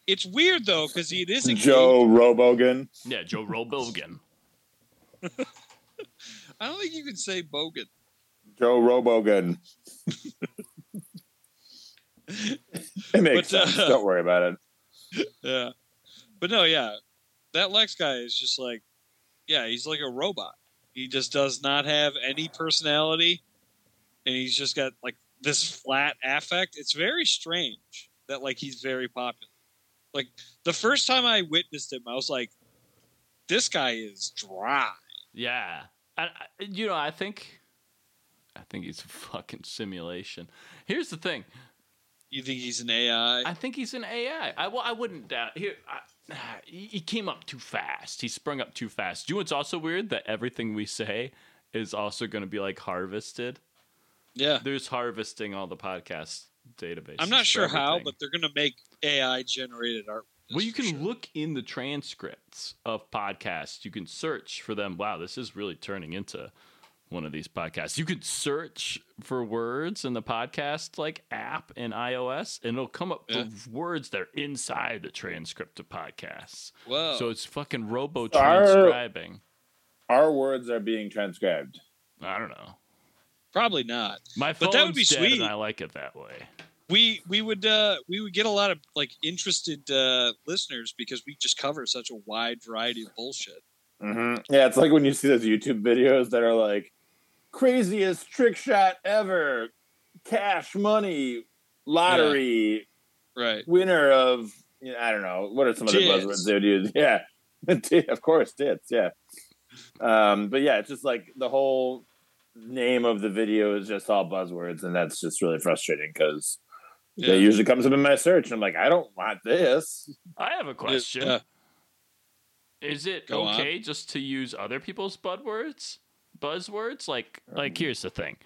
It's weird though because he it is a Joe Robogan. yeah, Joe Robilgan. [laughs] I don't think you can say bogan. Joe Robogan. [laughs] it makes But, uh, sense. Don't worry about it. [laughs] Yeah, but no, yeah, that Lex guy is just like, yeah, he's like a robot. He just does not have any personality, and he's just got like this flat affect. It's very strange that like he's very popular. Like the first time I witnessed him, I was like, this guy is dry. Yeah, I, I, uh, you know, I think, I think he's a fucking simulation. Here's the thing: You think he's an AI? I think he's an AI. I, well, I wouldn't doubt. Here, I, [sighs] he, he came up too fast. He sprung up too fast. Do you know what's also weird? That everything we say is also going to be like harvested. Yeah. There's harvesting all the podcast databases. I'm not sure how, but they're gonna make AI generated art. Well, you can sure. look in the transcripts of podcasts. You can search for them. Wow, this is really turning into one of these podcasts. You could search for words in the podcast like app in iOS, and it'll come up Yeah. with words that are inside the transcript of podcasts. Whoa. So it's fucking robo Our- transcribing. Our words are being transcribed. I don't know. Probably not. My But phone's that would be dead, sweet. and I like it that way. We we would uh we would get a lot of like interested uh listeners because we just cover such a wide variety of bullshit. hmm Yeah, it's like when you see those YouTube videos that are like craziest trick shot ever, cash money, lottery, Right. winner of you know, I don't know what are some other Tits. buzzwords they would use. Yeah, [laughs] of course, tits. Yeah, um, but yeah, it's just like the whole name of the video is just all buzzwords, and that's just really frustrating because Yeah. that usually comes up in my search, and I'm like, I don't want this. I have a question. Yeah. Is it Go on. okay just to use other people's buzzwords? Buzzwords? Like like Um, here's the thing.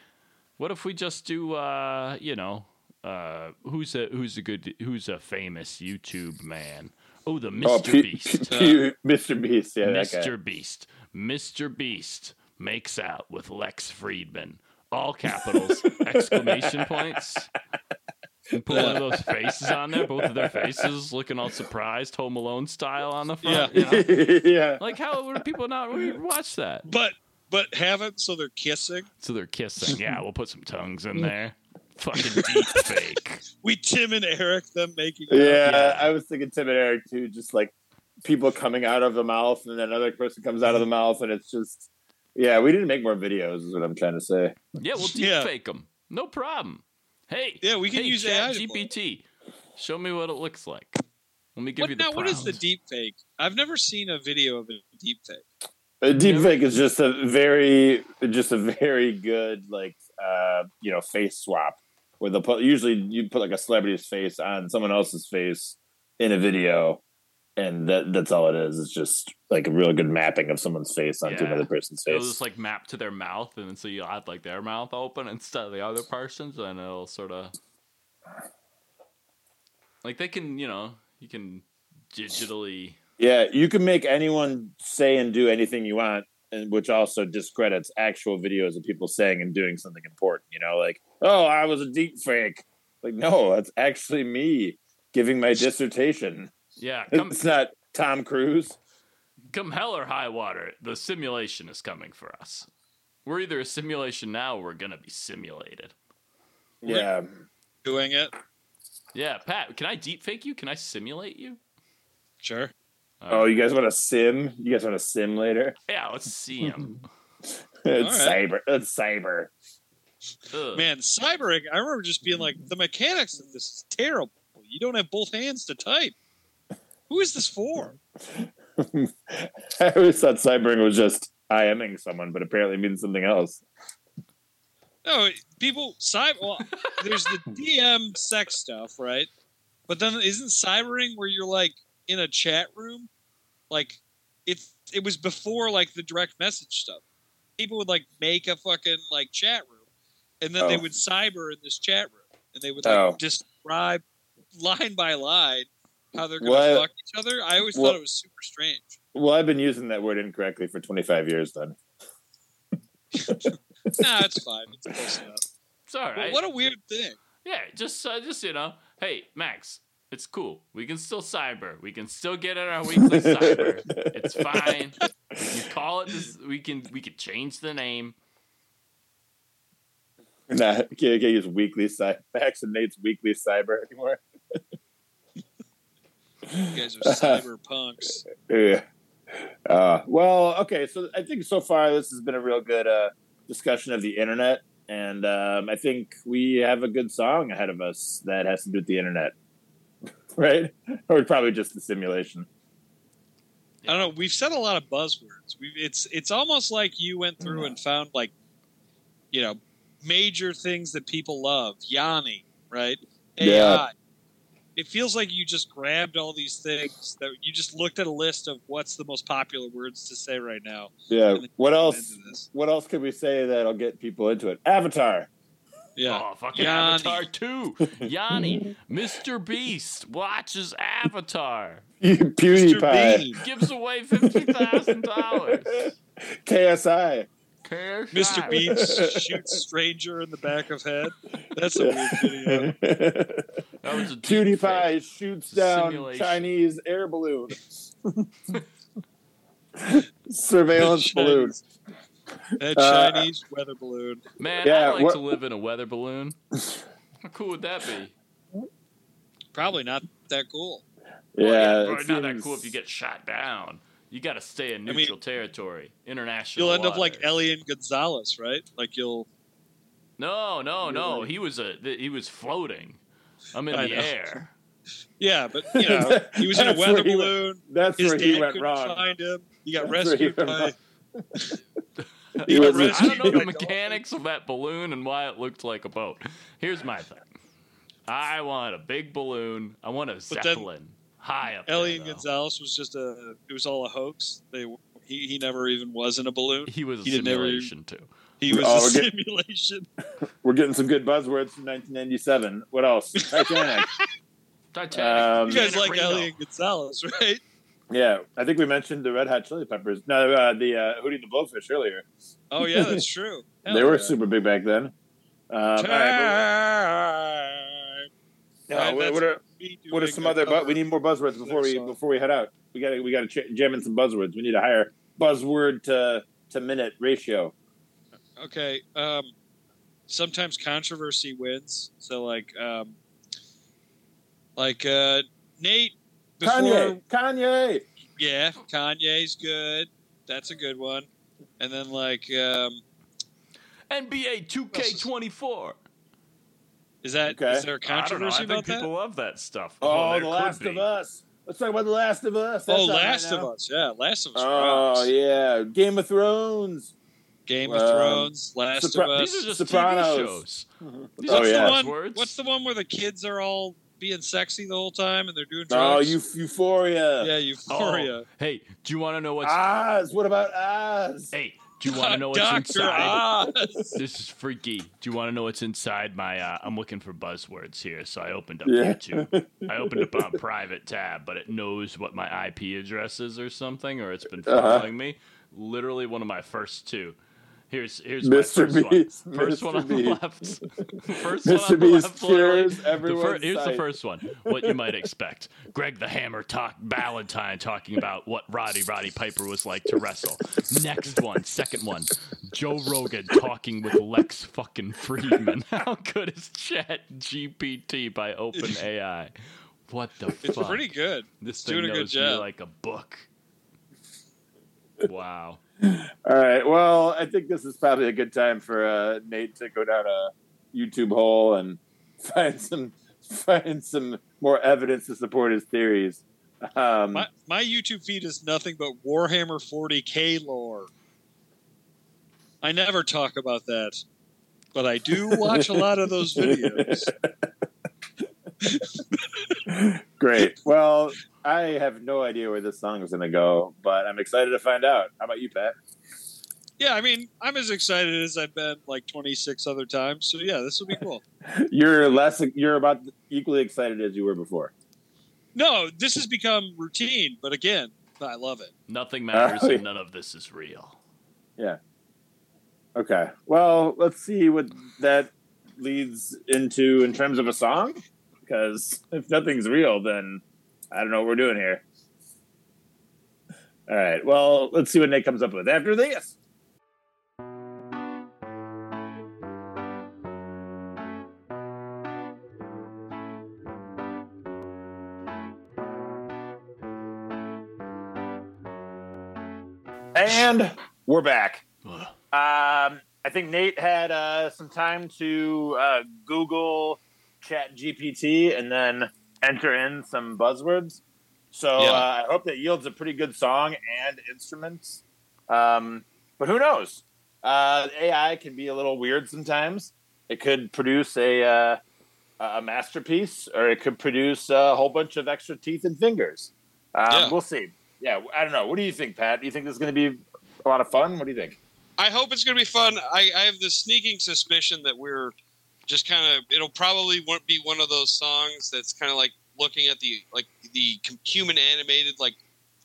What if we just do uh, you know, uh who's a who's a good who's a famous YouTube man? Oh, the Mr. Oh, P- Beast. P- P- Mr. Beast. Yeah, that guy. Mr. Beast. Mr. Beast makes out with Lex Fridman. All capitals, exclamation [laughs] points. And put one of those faces on there, both of their faces looking all surprised, Home Alone style on the front. Yeah. you know? [laughs] yeah. Like, how would people not watch that? But but have it so they're kissing. So they're kissing. Yeah, we'll put some tongues in mm. there. Fucking deep [laughs] fake. We Tim and Eric them making out. Yeah, Yeah. I was thinking Tim and Eric too, just like people coming out of the mouth and then another person comes out of the mouth and it's just yeah, we didn't make more videos is what I'm trying to say. Yeah, we'll deep Yeah. fake them. No problem. Hey, Yeah, we can hey, use Chat AI GPT. Show me what it looks like. Let me give What, you the now, what is the prompt. deep fake? I've never seen a video of a deep fake. A deep Never- fake is just a very just a very good like uh you know face swap where they'll put usually you put like a celebrity's face on someone else's face in a video and that that's all it is. It's just like a real good mapping of someone's face onto Yeah. another person's face. It'll just like map to their mouth, and so you'll have like their mouth open instead of the other person's, and it'll sort of like they can, you know, you can digitally. Yeah, you can make anyone say and do anything you want, and which also discredits actual videos of people saying and doing something important. You know, like, oh, I was a deep fake. Like, no, that's actually me giving my dissertation. Yeah, come It's not Tom Cruise. come hell or high water, the simulation is coming for us. We're either a simulation now, or we're gonna be simulated. Yeah, Doing it. Yeah, Pat, can I deep fake you? Can I simulate you? Sure. Oh, you guys want to sim? You guys want to sim later? yeah, let's see him. [laughs] it's All right. cyber. It's cyber. Ugh. Man, cybering, I remember just being like, the mechanics of this is terrible. You don't have both hands to type. Who is this for? [laughs] I always thought cybering was just IMing someone, but apparently it means something else. No, people cyber. Well, there's the DM sex stuff, right? But then isn't cybering where you're like in a chat room? Like it it was before like the direct message stuff. People would like make a fucking like chat room, and then they Oh. would cyber in this chat room, and they would like Oh. describe line by line how they're gonna What? fuck each other. I always What? thought it was super strange. Well, I've been using that word incorrectly for 25 years then. [laughs] nah, it's fine. It's close enough. It's all But what a weird thing. Yeah, just uh, just you know, hey Max, it's cool. We can still cyber. We can still get in our weekly [laughs] cyber. It's fine. You call it. This, we can we can change the name. Nah, I can't, can't use weekly cyber. Max and Nate's weekly cyber anymore. You guys are cyber punks. [laughs] Yeah. Uh, well, okay. So I think so far this has been a real good uh, discussion of the internet, and um, I think we have a good song ahead of us that has to do with the internet, [laughs] right? Or probably just the simulation. I don't know. We've said a lot of buzzwords. We it's it's almost like you went through and found like, you know, major things that people love. Yanni, right? AI. Yeah. It feels like you just grabbed all these things that you just looked at a list of what's the most popular words to say right now. Yeah. What else? What else could we say that'll get people into it? Avatar. Yeah. Oh, fucking Yanni. Avatar 2. [laughs] Yanni, Mr. Beast watches Avatar. [laughs] Mr. PewDiePie. Bean. Gives away $50,000. [laughs] KSI. Cares Mr. not. Bean [laughs] shoots stranger in the back of head. That's a weird [laughs] video. That was a deep PewDiePie fake. shoots down simulation. Chinese air [laughs] balloon. Surveillance balloon. That Uh, Chinese weather balloon. Man, Yeah, I'd like what- to live in a weather balloon. How cool would that be? Probably not that cool. Well, Yeah, it probably not that cool if you get shot down. You got to stay in I mean, neutral territory, international. You'll end up like waters. Elian Gonzalez, right? Like you'll. No, no, no. He was a th- he was floating. I'm in I the know. air. [laughs] Yeah, but you [laughs] know, he was in a weather where he went- balloon. That's His where dad he went couldn't wrong. find him. He got That's where he rescued went by. [laughs] He He got was a- I don't know the mechanics of that balloon and why it looked like a boat. Here's my thing. I want a big balloon. I want a But then- zeppelin high up Elian there. Gonzalez was just a. It was all a hoax. They he, he never even was in a balloon. He was a He didn't ever- simulation too. He was Oh, a we're getting- simulation. [laughs] We're getting some good buzzwords from 1997. What else? Titanic. [laughs] Titanic. Um, You guys like Reno. Elian Gonzalez, right? yeah, I think we mentioned the Red Hot Chili Peppers. No, uh, the uh, Hootie the Blowfish earlier. Oh yeah, that's [laughs] true. Hell they were yeah. super big back then. Um, all right, Time. but- Right, what, what are me what are some other? Bu- we need more buzzwords before we song. before we head out. We got to we got to ch- jam in some buzzwords. We need a higher buzzword to to minute ratio. okay um sometimes controversy wins so like um like uh nate before Kanye, Kanye. yeah kanye's good that's a good one and then like um NBA 2K24. Is that is Okay. there a I don't know. I controversy think about people love that stuff. Oh, there The could Last be. of Us. Let's talk about The Last of Us. That's oh out right last of us yeah last of us Oh rocks. yeah, Game of Thrones. game of Um, thrones last Sopra- of us These are just Sopranos. TV shows. These Oh, are what's yeah. the one buzzwords. what's the one where the kids are all being sexy the whole time and they're doing Oh, drugs. you Euphoria. yeah, Euphoria. Oh, hey, do you want to know what's? Oz. What about Oz? hey, do you want to [laughs] know what's inside? This is freaky. Do you want to know what's inside my? Uh, I'm looking for buzzwords here, so I opened up Yeah. YouTube. I opened up a [laughs] private tab, but it knows what my IP address is or something, or it's been Uh-huh. following me. Literally one of my first two. Here's here's Mr. first Beast. one. First one Mr. on the left. First one Mr. on the Beast left. [laughs] cures The fir- everyone's here's the first one. What you might expect. Greg the Hammer talk Valentine talking about what Roddy Roddy Piper was like to wrestle. Next one, second one. Joe Rogan talking with Lex fucking Fridman. [laughs] How good is Chat GPT by OpenAI? What the It's fuck? pretty good. this it's thing doing a good knows me like a book. Wow. All right. Well, I think this is probably a good time for uh, Nate to go down a YouTube hole and [laughs] find some find some more evidence to support his theories. Um, My, my YouTube feed is nothing but Warhammer 40k lore. I never talk about that, but I do watch a lot of those [laughs] videos. [laughs] Great. Well, I have no idea where this song is going to go, but I'm excited to find out. How about you, Pat? Yeah, I mean, I'm as excited as I've been like 26 other times. So yeah, this will be cool. [laughs] You're less. You're about equally excited as you were before. No, this has become routine, but again, I love it. Nothing matters oh, yeah. and none of this is real. Yeah. Okay. Well, let's see what that leads into in terms of a song. Because if nothing's real, then I don't know what we're doing here. All right. Well, let's see what Nate comes up with after this. And we're back. Um, I think Nate had uh, some time to uh, Google Chat GPT and then enter in some buzzwords. So Yeah. uh, I hope that yields a pretty good song and instruments. Um, but who knows? Uh, AI can be a little weird sometimes. It could produce a uh, a masterpiece, or it could produce a whole bunch of extra teeth and fingers. Um, Yeah. We'll see. Yeah, I don't know. What do you think, Pat? Do you think this is going to be a lot of fun? What do you think? I hope it's going to be fun. I, I have this sneaking suspicion that we're just kind of. It'll probably won't be one of those songs that's kind of like looking at the like the human animated like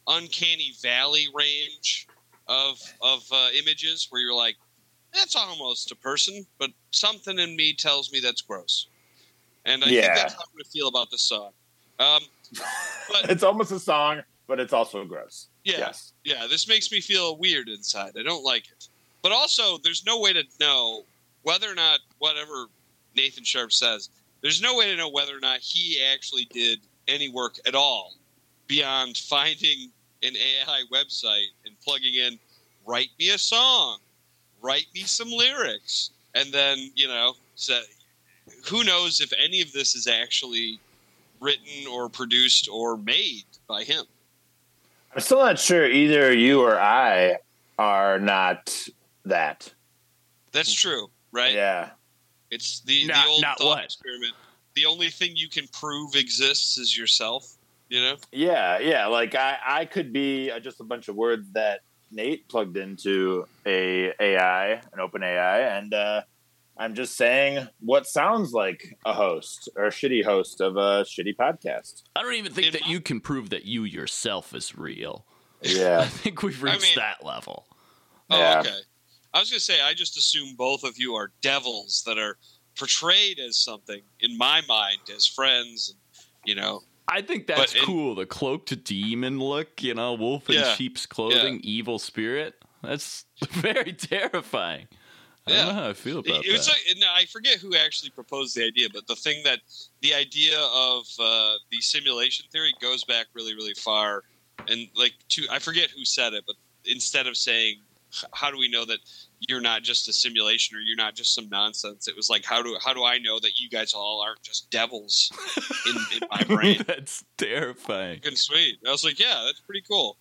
uncanny valley range of of uh, images where you're like, that's almost a person, but something in me tells me that's gross. And I Yeah. think that's how I'm going to feel about this song. Um, but [laughs] It's almost a song, but it's also gross. yeah, Yes. yeah, this makes me feel weird inside. I don't like it. But also, there's no way to know whether or not whatever Nathan Sharp says, there's no way to know whether or not he actually did any work at all beyond finding an AI website and plugging in, write me a song, write me some lyrics, and then, you know, say, who knows if any of this is actually written or produced or made by him. I'm still not sure either you or I are not that. That's true, right? Yeah. It's the, Not- the old not thought what? experiment. The only thing you can prove exists is yourself. You know? Yeah, yeah. Like I, I could be uh, just a bunch of words that Nate plugged into a AI, an open AI, and uh, I'm just saying what sounds like a host or a shitty host of a shitty podcast. I don't even think In that my- you can prove that you yourself is real. Yeah, [laughs] I think we've I reached mean- that level. Oh, Yeah. okay. I was gonna say I just assume both of you are devils that are portrayed as something in my mind as friends. And, you know, I think that's But in- cool. The cloaked demon look, you know, wolf in Yeah. sheep's clothing, evil spirit. That's [laughs] very terrifying. I Yeah. don't know how I feel about it was that. like, no, I forget who actually proposed the idea, but the thing that the idea of uh, the simulation theory goes back really, really far, and like to I forget who said it, but instead of saying "H- how do we know that you're not just a simulation or you're not just some nonsense, it was like how do how do I know that you guys all aren't just devils in, in my [laughs] brain? that's terrifying. Fucking sweet. I was like, yeah, that's pretty cool.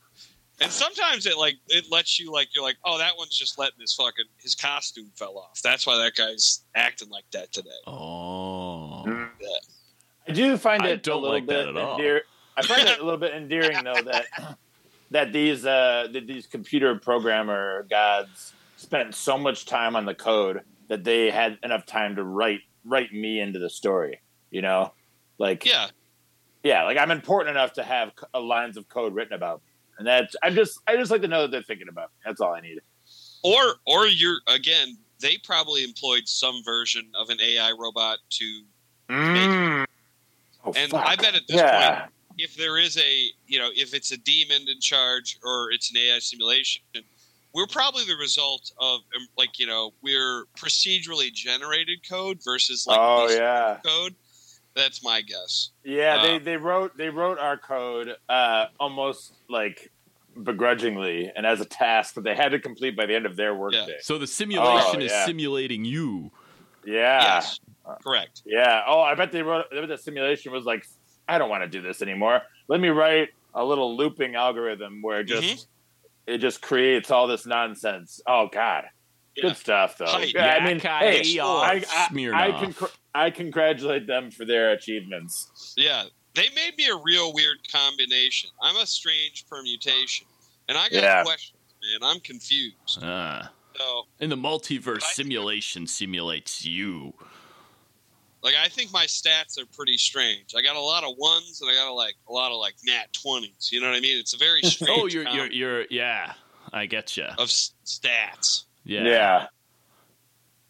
And sometimes it like it lets you like you're like, oh, that one's just letting his fucking his costume fell off. That's why that guy's acting like that today. Oh. Mm. I do find I it don't a little like that bit at all. I find it a [laughs] little bit endearing though that that these uh, that these computer programmer gods spent so much time on the code that they had enough time to write write me into the story. You know, like Yeah, yeah, like I'm important enough to have c- uh, lines of code written about me, and that's I just I just like to know that they're thinking about me. That's all I need. or or you're again. They probably employed some version of an AI robot to, Mm. Oh, and fuck. I bet at this yeah. point, if there is a you know if it's a demon in charge or it's an AI simulation, we're probably the result of um, like you know we're procedurally generated code versus like oh yeah. code. That's my guess. Yeah, they, Uh, they wrote they wrote our code uh, almost like begrudgingly and as a task that they had to complete by the end of their workday. So the simulation Oh, is yeah. simulating you. Yeah. Yes, correct. Yeah. Oh, I bet they wrote I bet the simulation was like, I don't want to do this anymore. Let me write a little looping algorithm where it just Mm-hmm. it just creates all this nonsense. Oh God. Yeah. Good stuff though. Height. Yeah, I mean, hey, Yakov I, I, I, Smirnoff. conc- I congratulate them for their achievements. Yeah, they made me a real weird combination. I'm a strange permutation, and I got Yeah. questions, man. I'm confused. Ah. So, and the multiverse I- simulation simulates you. Like, I think my stats are pretty strange. I got a lot of ones, and I got a, like a lot of like nat twenties. You know what I mean? It's a very [laughs] strange. Oh, you're you're you're yeah. I get you. of s- stats. Yeah. yeah.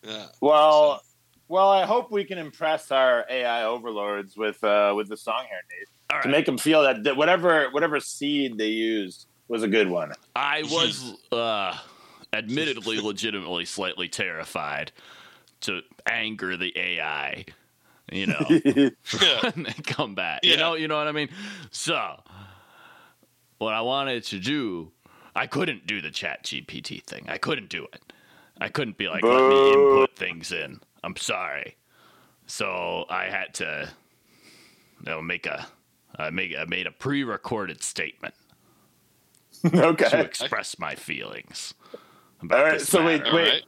Yeah. Well, well, I hope we can impress our AI overlords with uh, with the song here, Nate, All to make them feel that, that whatever whatever seed they used was a good one. I was uh admittedly [laughs] legitimately slightly terrified to anger the AI. You know. [laughs] Yeah. [laughs] when they come back. You know, you know what I mean? So what I wanted to do, I couldn't do the chat GPT thing. I couldn't do it. I couldn't be like, let me Boo. input things in. I'm sorry. So I had to you know, make a I make I made a pre-recorded statement [laughs] okay. to express my feelings. About All right. this So wait, matter. All wait.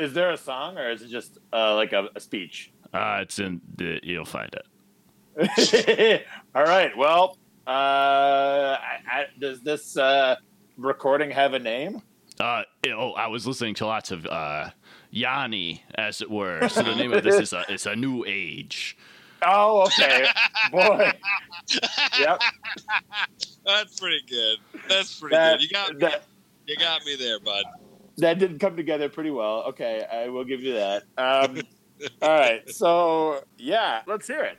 Right. Is there a song or is it just uh, like a, a speech? Uh, it's in the, you'll find it. [laughs] All right. Well, uh, I, I, does this uh, recording have a name? Uh, oh, I was listening to lots of uh, Yanni, as it were. So the name of this is a, it's a new age. Oh, okay. Boy. Yep. [laughs] That's pretty good. That's pretty That, good. You got me. You got me there, bud. That didn't come together pretty well. Okay, I will give you that. Um, all right, so yeah, let's hear it.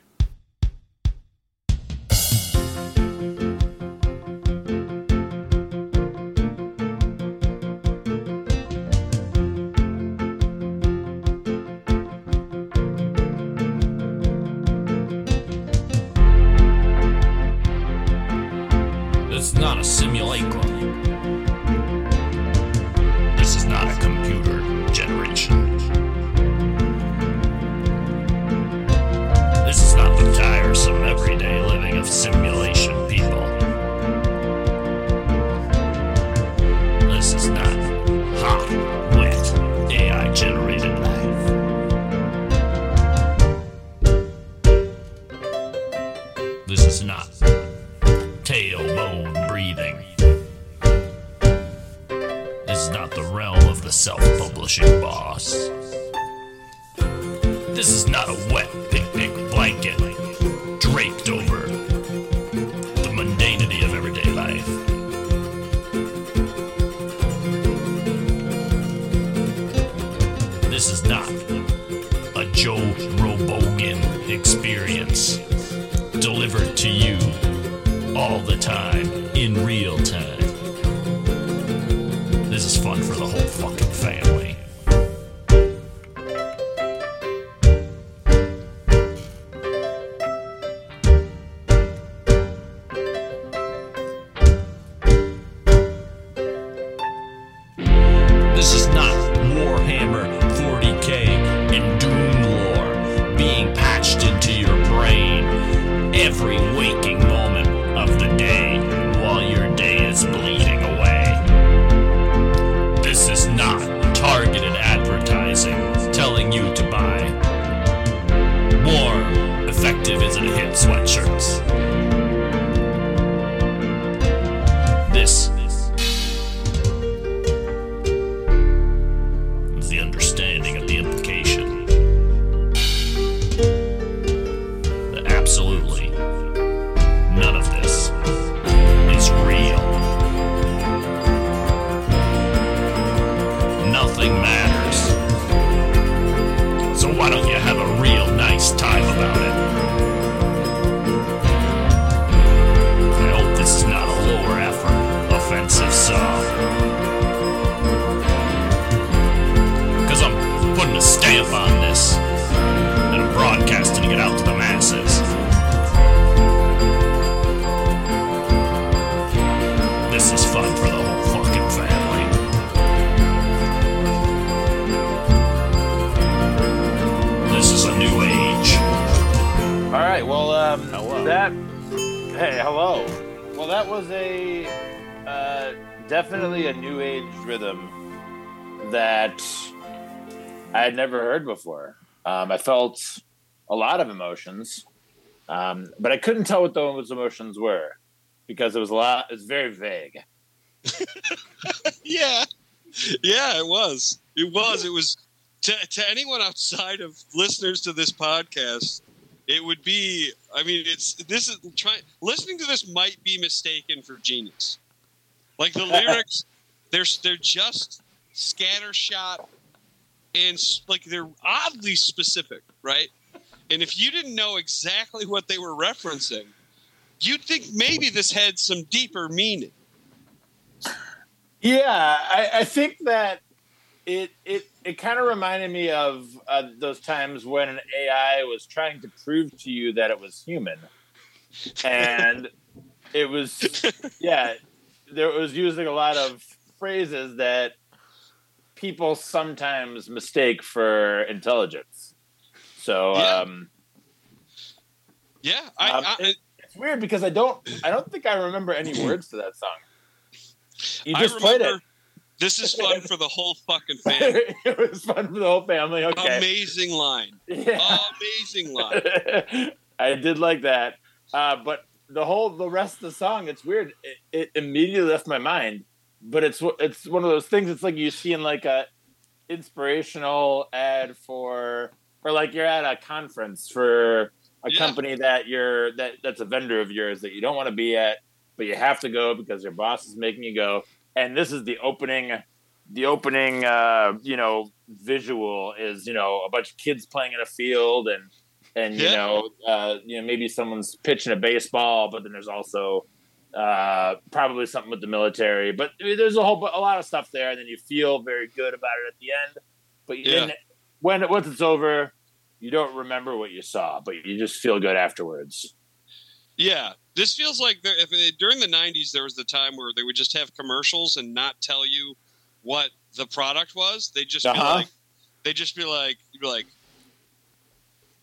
Time. This is fun for the whole fucking family. Before. Um, I felt a lot of emotions, um, but I couldn't tell what those emotions were because it was a lot. It's very vague. [laughs] yeah, yeah, it was. It was. It was to to anyone outside of listeners to this podcast. It would be. I mean, it's this is trying. Listening to this might be mistaken for genius. Like the [laughs] lyrics, they're they're just scattershot and like they're oddly specific, right? And if you didn't know exactly what they were referencing, you'd think maybe this had some deeper meaning. Yeah, I, I think that it it it kind of reminded me of uh, those times when an AI was trying to prove to you that it was human, and it was [laughs] yeah, there was using a lot of phrases that people sometimes mistake for intelligence. So Yeah. um, Yeah, I, Um, I, it- it's weird because I don't I don't think I remember any words to that song. [clears throat] You just played it. this is fun for the whole fucking [laughs] family. it was fun for the whole family. Okay. Amazing line. Yeah. Amazing line. [laughs] I did like that. Uh, but the whole the rest of the song, it's weird. It, it immediately left my mind. But it's it's one of those things. It's like you see in like a inspirational ad for, or like you're at a conference for a Yeah. company that you're that that's a vendor of yours that you don't want to be at, but you have to go because your boss is making you go. And this is the opening the opening uh you know visual is you know a bunch of kids playing in a field and and you Yeah. know uh you know maybe someone's pitching a baseball but then there's also uh probably something with the military but I mean, there's a whole a lot of stuff there and then you feel very good about it at the end but you Yeah. when once it's over you don't remember what you saw but you just feel good afterwards Yeah, this feels like there, if it, during the '90s there was the time where they would just have commercials and not tell you what the product was. They just Uh-huh. like, they just be like, be like,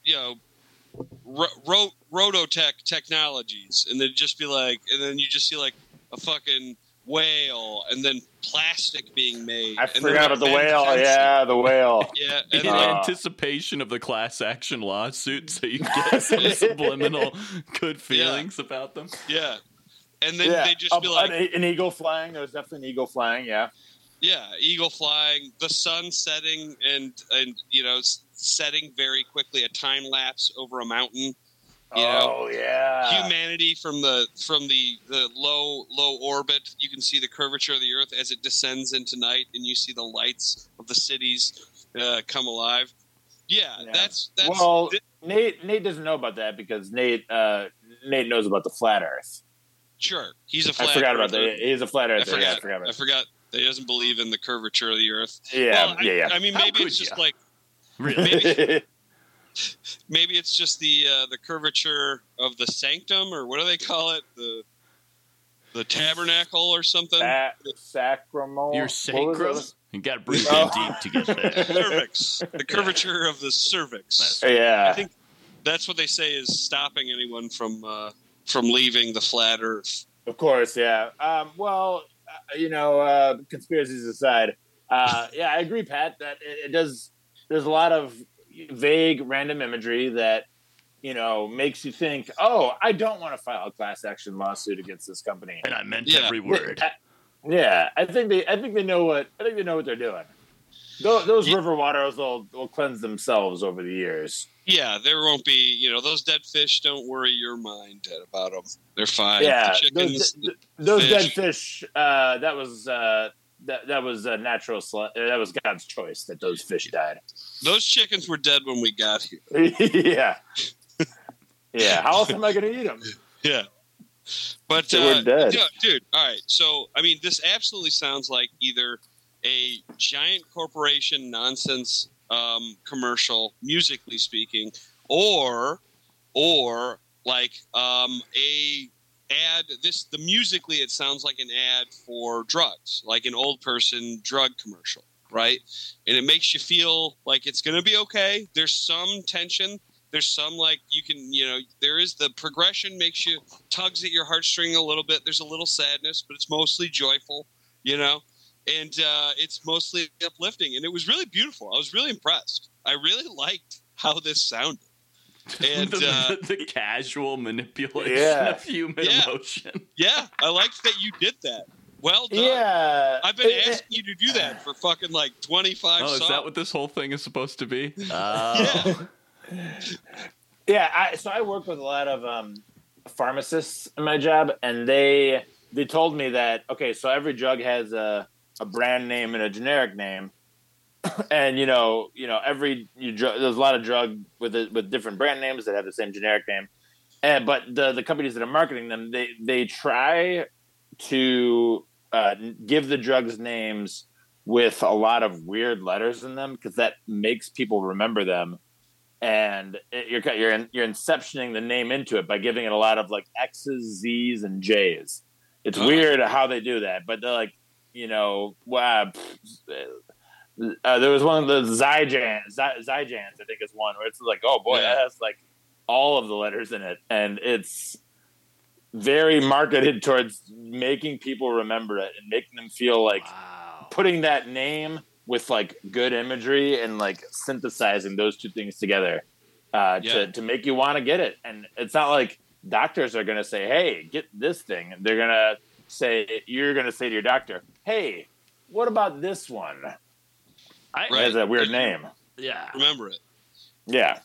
you know, ro- ro- Rototech Technologies, and they'd just be like, and then you just see like a fucking whale, and then plastic being made. i and then, forgot about the whale manufacturing. yeah the whale [laughs] Yeah, and in like, Uh, anticipation of the class action lawsuit, so you [laughs] get some subliminal good feelings about them. yeah, and then yeah they just be Um, like, an, an eagle flying there's definitely an eagle flying yeah Yeah, eagle flying, the sun setting, and and you know s- setting very quickly, a time lapse over a mountain. You know, oh yeah humanity from the from the the low low orbit. You can see the curvature of the Earth as it descends into night, and you see the lights of the cities uh, come alive. Yeah, Yeah. that's that's well, th- Nate Nate doesn't know about that because Nate uh, Nate knows about the flat Earth. sure. He's a I flat forgot about that. He's a flat I forgot. Yeah, I forgot I about forgot that he doesn't believe in the curvature of the Earth. Yeah, Well, I, yeah, I mean, maybe it's just ya? like Really? maybe [laughs] maybe it's just the uh, the curvature of the sanctum or what do they call it the the tabernacle or something yeah. Sacrament. Your sacrum? You got to breathe in Oh. deep to get [laughs] there. cervix the curvature of the cervix Yeah. I think that's what they say is stopping anyone from uh, from leaving the flat earth Of course, yeah. Um, well, uh, you know, uh, conspiracies aside, uh, yeah, I agree, Pat, that it, it does. There's a lot of vague, random imagery that you know, makes you think, oh, I don't want to file a class action lawsuit against this company. And I meant Yeah. every word. Yeah, I think they, I think they know what, I think they know what they're doing. Those, those Yeah. river waters will, will cleanse themselves over the years. Yeah, there won't be. You know, those dead fish. Don't worry your mind about them. They're fine. yeah, the chickens. those, those fish. dead fish. Uh, that was uh, that that was a natural. Sele- uh, that was God's choice that those fish died. those chickens were dead when we got here. [laughs] yeah, yeah. How else am I going to eat them? Yeah. But They were uh, dead. yeah, dude, all right. So, I mean, this absolutely sounds like either a giant corporation nonsense um, commercial, musically speaking, or or like um, a ad. This the musically, it sounds like an ad for drugs, like an old person drug commercial, right? And it makes you feel like it's going to be okay. There's some tension. There's some like you can, you know, there is the progression makes you tugs at your heartstring a little bit. There's a little sadness, but it's mostly joyful, you know, and uh, it's mostly uplifting. And it was really beautiful. I was really impressed. I really liked how this sounded. [laughs] And the, uh, the, the casual manipulation Yeah. of human Yeah. emotion. yeah, I liked that you did that. Well done. Yeah, I've been It- it- asking you to do that for fucking like 25 Oh, is songs. that what this whole thing is supposed to be? [laughs] Oh. Yeah, I, so I work with a lot of um, pharmacists in my job, and they they told me that okay, so every drug has a, a brand name and a generic name, [coughs] and you know, you know, every you dr- there's a lot of drug with it with different brand names that have the same generic name, and but the the companies that are marketing them, they they try to uh, give the drugs names with a lot of weird letters in them because that makes people remember them and it, you're you're in, you're inceptioning the name into it by giving it a lot of like X's, Z's, and J's. It's Oh. weird how they do that, but they're like, you know, wow. Uh, there was one of the Zyjan, Zy- Zygans, I think is one where it's like, oh boy, Yeah. that has like all of the letters in it, and it's very marketed towards making people remember it and making them feel like Wow. putting that name with like good imagery and like synthesizing those two things together uh, Yeah. to, to make you want to get it. And it's not like doctors are going to say, hey, get this thing. They're going to say, you're going to say to your doctor, hey, what about this one? I, It has a weird name. Yeah. Remember it. Yeah.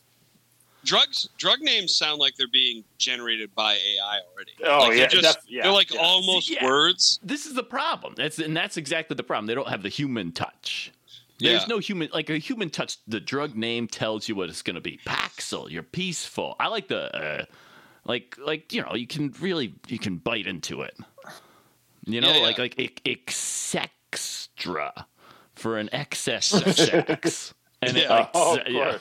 Drugs, drug names sound like they're being generated by AI already. Oh, Like, they're yeah, just- def- yeah, they're like yeah. almost Yeah. words. This is the problem. That's and that's exactly the problem. They don't have the human touch. There's Yeah. no human like a human touch. The drug name tells you what it's going to be. Paxil, you're peaceful. I like the uh, like like you know you can really you can bite into it. You know Yeah, yeah. like like ex- extra for an excess of [laughs] sex. And it Yeah. like Oh, of yeah,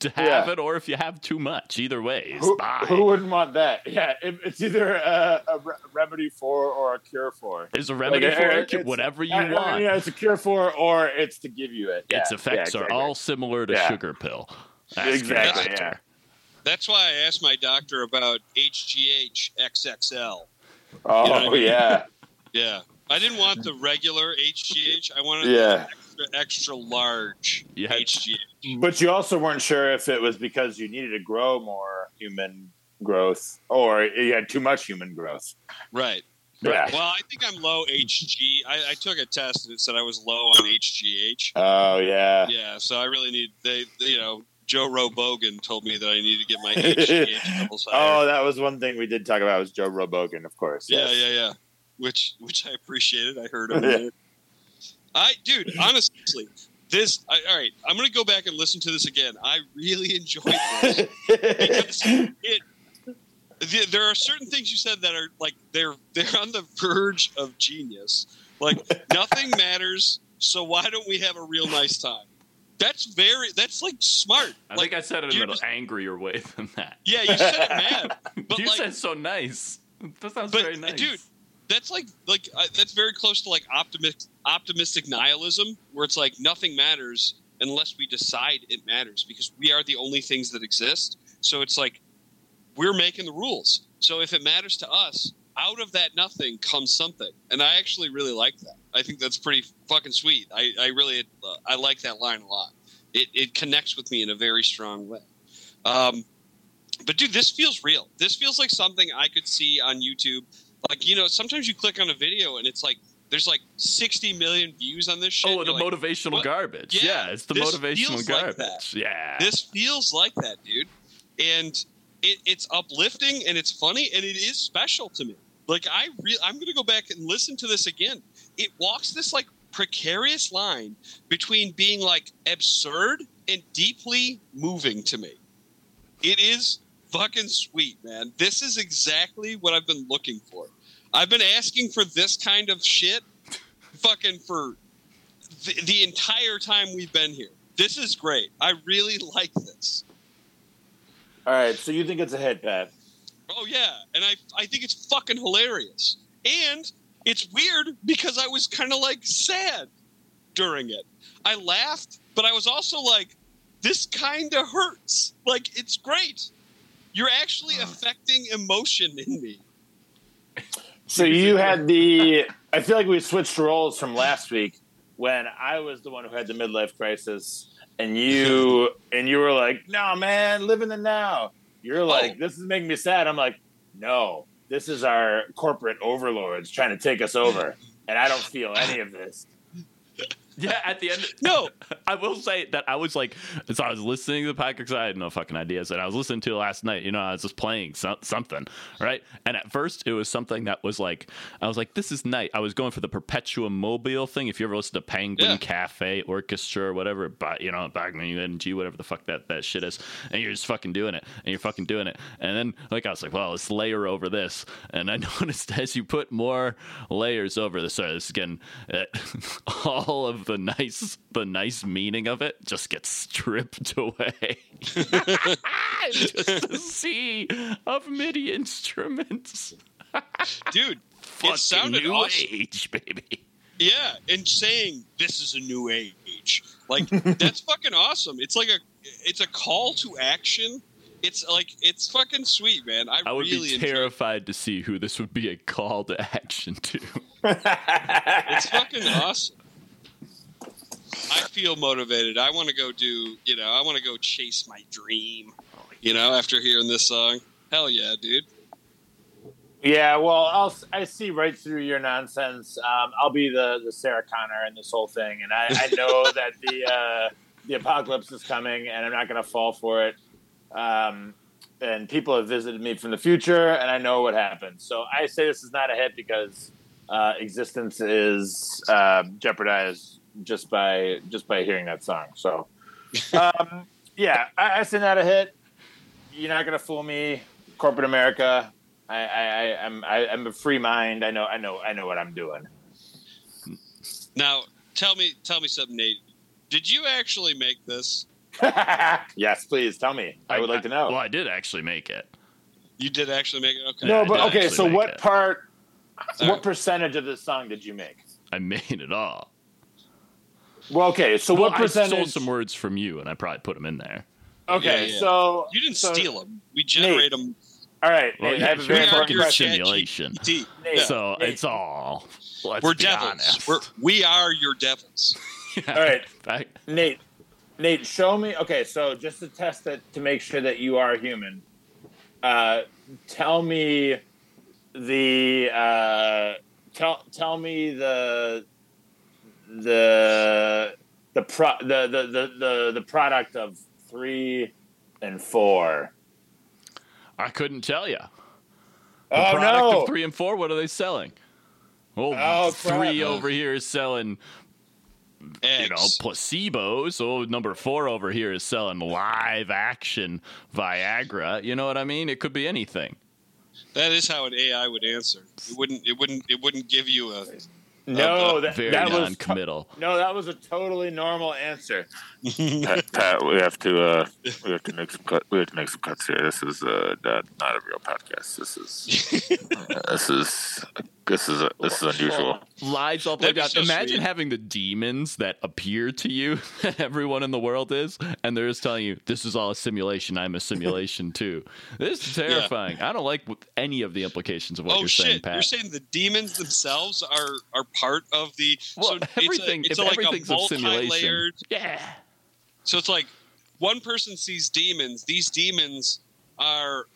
to have Yeah. it or if you have too much. Either way, Who, who wouldn't want that? Yeah, it, it's either a, a remedy for or a cure for. There's a remedy Like, for it. it's- Whatever you I- I- want. Yeah, it's a cure for or it's to give you it. Yeah, its effects yeah, are all similar to Yeah. sugar pill. Ask Exactly, yeah. That's why I asked my doctor about HGH XXL. Oh You know what I mean? yeah, Yeah. I didn't want the regular HGH. I wanted yeah. the extra, extra large You had- HGH. But you also weren't sure if it was because you needed to grow more human growth or you had too much human growth. Right. Yeah. Well, I think I'm low HG. I, I took a test and it said I was low on HGH. Oh yeah. Yeah, so I really need they, you know, Joe Robogan told me that I need to get my HGH [laughs] levels higher. Oh, that was one thing we did talk about was Joe Robogan, of course. yeah, yes. yeah, yeah. Which which I appreciated. I heard [laughs] him. there. I dude, honestly, this I, all right. I'm gonna go back and listen to this again. I really enjoyed this. because [laughs] it the, there are certain things you said that are like they're they're on the verge of genius. Like nothing [laughs] matters, so why don't we have a real nice time? That's very that's like smart. I like, think I said it in you're an just- angrier way than that. yeah, you said it mad, but you like said so nice. That sounds But, very nice. dude, that's like like uh, that's very close to like optimistic optimistic nihilism, where it's like nothing matters unless we decide it matters because we are the only things that exist. So it's like we're making the rules. So if it matters to us, out of that nothing comes something, and I actually really like that. I think that's pretty fucking sweet. I I really uh, I like that line a lot. It it connects with me in a very strong way. Um, but dude, this feels real. This feels like something I could see on YouTube. Like you know, sometimes you click on a video and it's like there's like 60 million views on this shit. Oh, the like, motivational what? garbage. Yeah, Yeah, it's the this motivational feels like garbage. that. yeah. this feels like that, dude. And it, it's uplifting and it's funny and it is special to me. Like I re- I'm gonna go back and listen to this again. It walks this like precarious line between being like absurd and deeply moving to me. It is fucking sweet, man. This is exactly what I've been looking for. I've been asking for this kind of shit fucking for the, the entire time we've been here. This is great. I really [laughs] like this. All right, so you think it's a hit, Pat? Oh yeah, and I I think it's fucking hilarious. And it's weird because I was kind of like sad during it. I laughed, but I was also like this kind of hurts. Like it's great. You're actually uh. affecting emotion in me. So you had the. [laughs] I feel like we switched roles from last week when I was the one who had the midlife crisis, and you [laughs] and you were like, "No, man, live in the now." You're oh. like, Oh. "This is making me sad." I'm like, "No, this is our corporate overlords trying to take us over, and I don't feel any of this." [laughs] yeah, at the end. [laughs] No. [laughs] I will say that I was like, so I was listening to the podcast I had no fucking ideas, and I was listening to it last night. You know, I was just playing so- something, right? And at first, it was something that was like, I was like, this is night. I was going for the Perpetuum mobile thing. If you ever listen to Penguin Yeah. Cafe Orchestra or whatever, but you know, Bagman UNG, whatever the fuck that that shit is, and you're just fucking doing it, and you're fucking doing it, and then like I was like, well, let's layer over this, and I noticed as you put more layers over this, sorry, this is getting uh, all of the nice, the nice meaning of it just gets stripped [laughs] away. [laughs] just a sea of MIDI instruments. [laughs] Dude, Fucking it sounded new awesome. age, baby. Yeah, and saying this is a new age. Like that's fucking awesome. It's like a it's a call to action. It's like it's fucking sweet, man. I, I would really be terrified to see who this would be a call to action to. It's fucking awesome. I feel motivated. I want to go do, you know, I want to go chase my dream. You know, after hearing this song. Hell yeah, dude. Yeah, well, I'll I see right through your nonsense. Um, I'll be the the Sarah Connor in this whole thing, and I, I know [laughs] that the uh, the apocalypse is coming, and I'm not going to fall for it. Um, and people have visited me from the future, and I know what happened. So I say this is not a hit because uh, existence is uh, jeopardized just by just by hearing that song. So um, [laughs] yeah, I, I say not a hit. You're not going to fool me, corporate America. I, I, I I'm I, I'm a free mind. I know I know I know what I'm doing. Now, tell me tell me something, Nate. Did you actually make this? [laughs] yes, please tell me. I would like to know. Well, I did actually make it. You did actually make it? Okay. no, but okay. So what it. part? All What right. percentage of this song did you make? I made it all. Well, okay. So well, what I stole some words from you, and I probably put them in there. okay, Yeah, yeah. so You didn't so- steal them. We generate them. All right, Well, Nate, yeah, I have a very we are important fucking your simulation. Nate, So Nate, it's all. Let's We're be devils. We're, we are your devils. Yeah. [laughs] All right. Back- Nate, Nate, show me. Okay, so just to test it to make sure that you are human, uh, tell me the uh, tell tell me the the the pro the the the the, the product of three and four. I couldn't tell you. The Oh product no! of three and four. What are they selling? Well, Oh, three crap. over here is selling, Eggs. you know, placebos. So number four over here is selling live action Viagra. You know what I mean? It could be anything. that is how an AI would answer. It wouldn't. It wouldn't. It wouldn't give you a. no, that, Very that was non-committal. no, that was a totally normal answer. [laughs] Pat, Pat, we have to uh, we have to make some cut. We have to make some cuts here. This is uh, not, not a real podcast. This is [laughs] this is this is this is unusual. lies all the way That'd be down. so Imagine sweet. having the demons that appear to you [laughs] that everyone in the world is, and they're just telling you, "This is all a simulation. I'm a simulation too." This is terrifying. I don't like any of the implications of what oh you're shit! saying, Pat. You're saying the demons themselves are are part of the. well, so everything. It's a, it's a, like everything's a multi-layered. yeah. So it's like one person sees demons. These demons are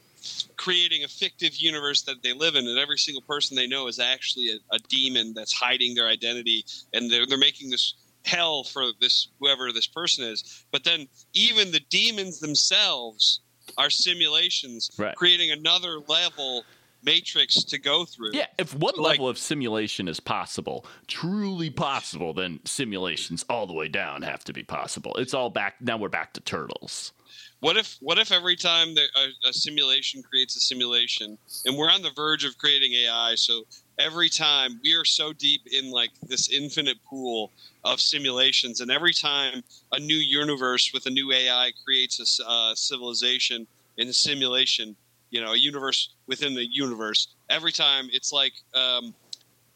creating a fictive universe that they live in, and every single person they know is actually a, a demon that's hiding their identity, and they're, they're making this hell for this whoever this person is. But then even the demons themselves are simulations, Right. creating another level matrix to go through. Yeah, if one So, like- level of simulation is possible, truly possible, then simulations all the way down have to be possible. It's all back now. We're back to turtles. What if what if every time a, a simulation creates a simulation, and we're on the verge of creating AI, so every time we are so deep in like this infinite pool of simulations, and every time a new universe with a new AI creates a uh, civilization in a simulation, you know, a universe within the universe. Every time it's like um,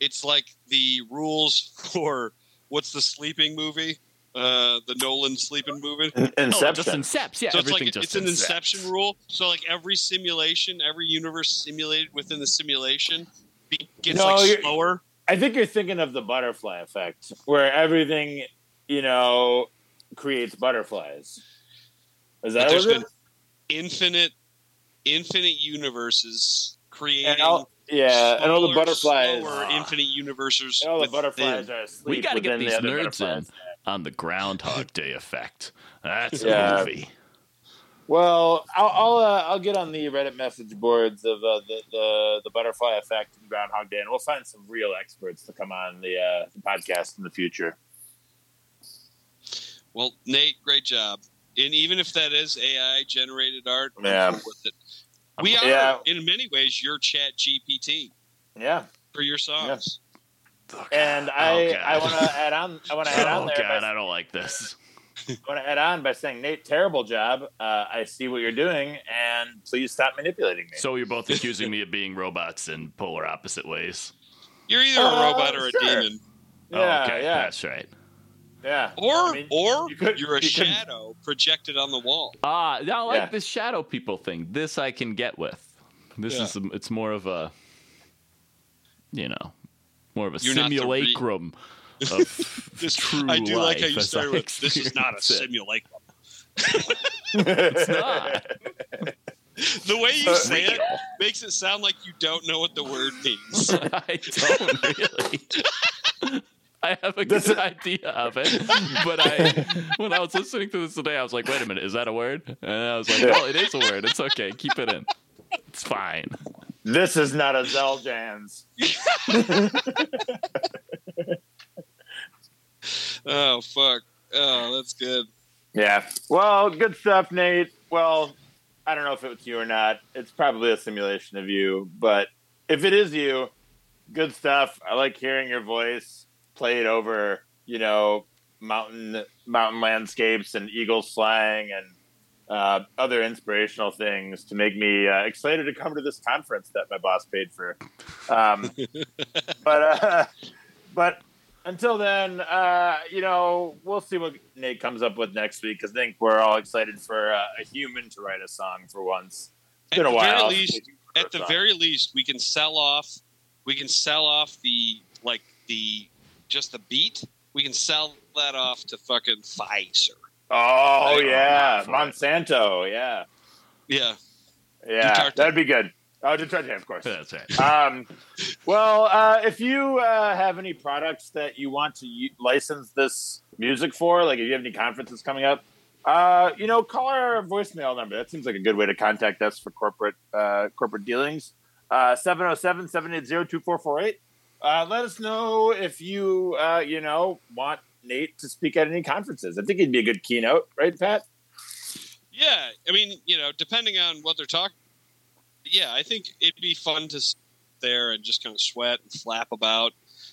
it's like the rules [laughs] for what's the sleeping movie, uh, the Nolan sleeping movie. Oh, just Inception. incepts. Yeah, So it's like just it's an incepts. inception rule. So like every simulation, every universe simulated within the simulation be, gets No, like slower. I think you're thinking of the butterfly effect, where everything, you know, creates butterflies. Is But that there's what it been is? infinite, infinite universes creating. And all, yeah, and all the smaller, butterflies. slower, infinite universes. and all the within. butterflies are asleep. We got to get within the these nerds in butterflies. on the Groundhog [laughs] Day effect. That's a movie. Well, I'll I'll, uh, I'll get on the Reddit message boards of uh, the, the the butterfly effect and Groundhog Day, and we'll find some real experts to come on the, uh, the podcast in the future. Well, Nate, great job. And even if that is AI generated art, I'm Yeah. with it. We are, Yeah. in many ways, your Chat GPT Yeah, for your songs. Oh, and I Oh, I want to add on I want to add on Oh there. God, by, I don't like this. [laughs] I want to add on by saying Nate, terrible job. Uh, I see what you're doing, and please stop manipulating me. So you're both accusing me of being robots in polar opposite ways. You're either a Uh, robot or a sure. demon. yeah, oh, okay, yeah, that's right. Yeah. Or I mean, or you could- you're a you could- shadow projected on the wall. Ah, I like Yeah. this shadow people thing. This I can get with. This Yeah. is it's more of a, you know, more of a You're not the re- simulacrum of [laughs] This- true I do like how you as started with this is not a simulacrum. It's not. [laughs] The way you It's say it makes it sound like you don't know what the word means. [laughs] I don't really. [laughs] I have a This good is- idea of it, [laughs] but I, when I was listening to this today, I was like, "Wait a minute, is that a word?" And I was like, Yeah. "Well, it is a word. It's okay. Keep it in. It's fine." this is not a Xeljanz. [laughs] oh fuck! Oh, that's good. Yeah. Well, good stuff, Nate. Well, I don't know if it was you or not. It's probably a simulation of you, but if it is you, good stuff. I like hearing your voice played over, you know, mountain mountain landscapes and eagle slang and uh, other inspirational things to make me uh, excited to come to this conference that my boss paid for. Um, [laughs] but uh, but until then, uh, you know, we'll see what Nate comes up with next week because I think we're all excited for uh, a human to write a song for once. It's been a while. least, at the song. very least, we can sell off. We can sell off the like the just the beat. We can sell that off to fucking Pfizer. oh Like, yeah, for it. Monsanto, yeah, Yeah, yeah, Duterte. that'd be good. Oh, Duterte, of course. [laughs] That's right. um, well, uh, if you uh, have any products that you want to u- license this music for, like if you have any conferences coming up, uh, you know, call our voicemail number. That seems like a good way to contact us for corporate uh, corporate dealings. Uh, 707-780-2448. Uh, let us know if you, uh, you know, want Nate to speak at any conferences. I think he'd be a good keynote, right, Pat? yeah. I mean, you know, depending on what they're talking. Yeah, I think it'd be fun to sit there and just kind of sweat and flap about.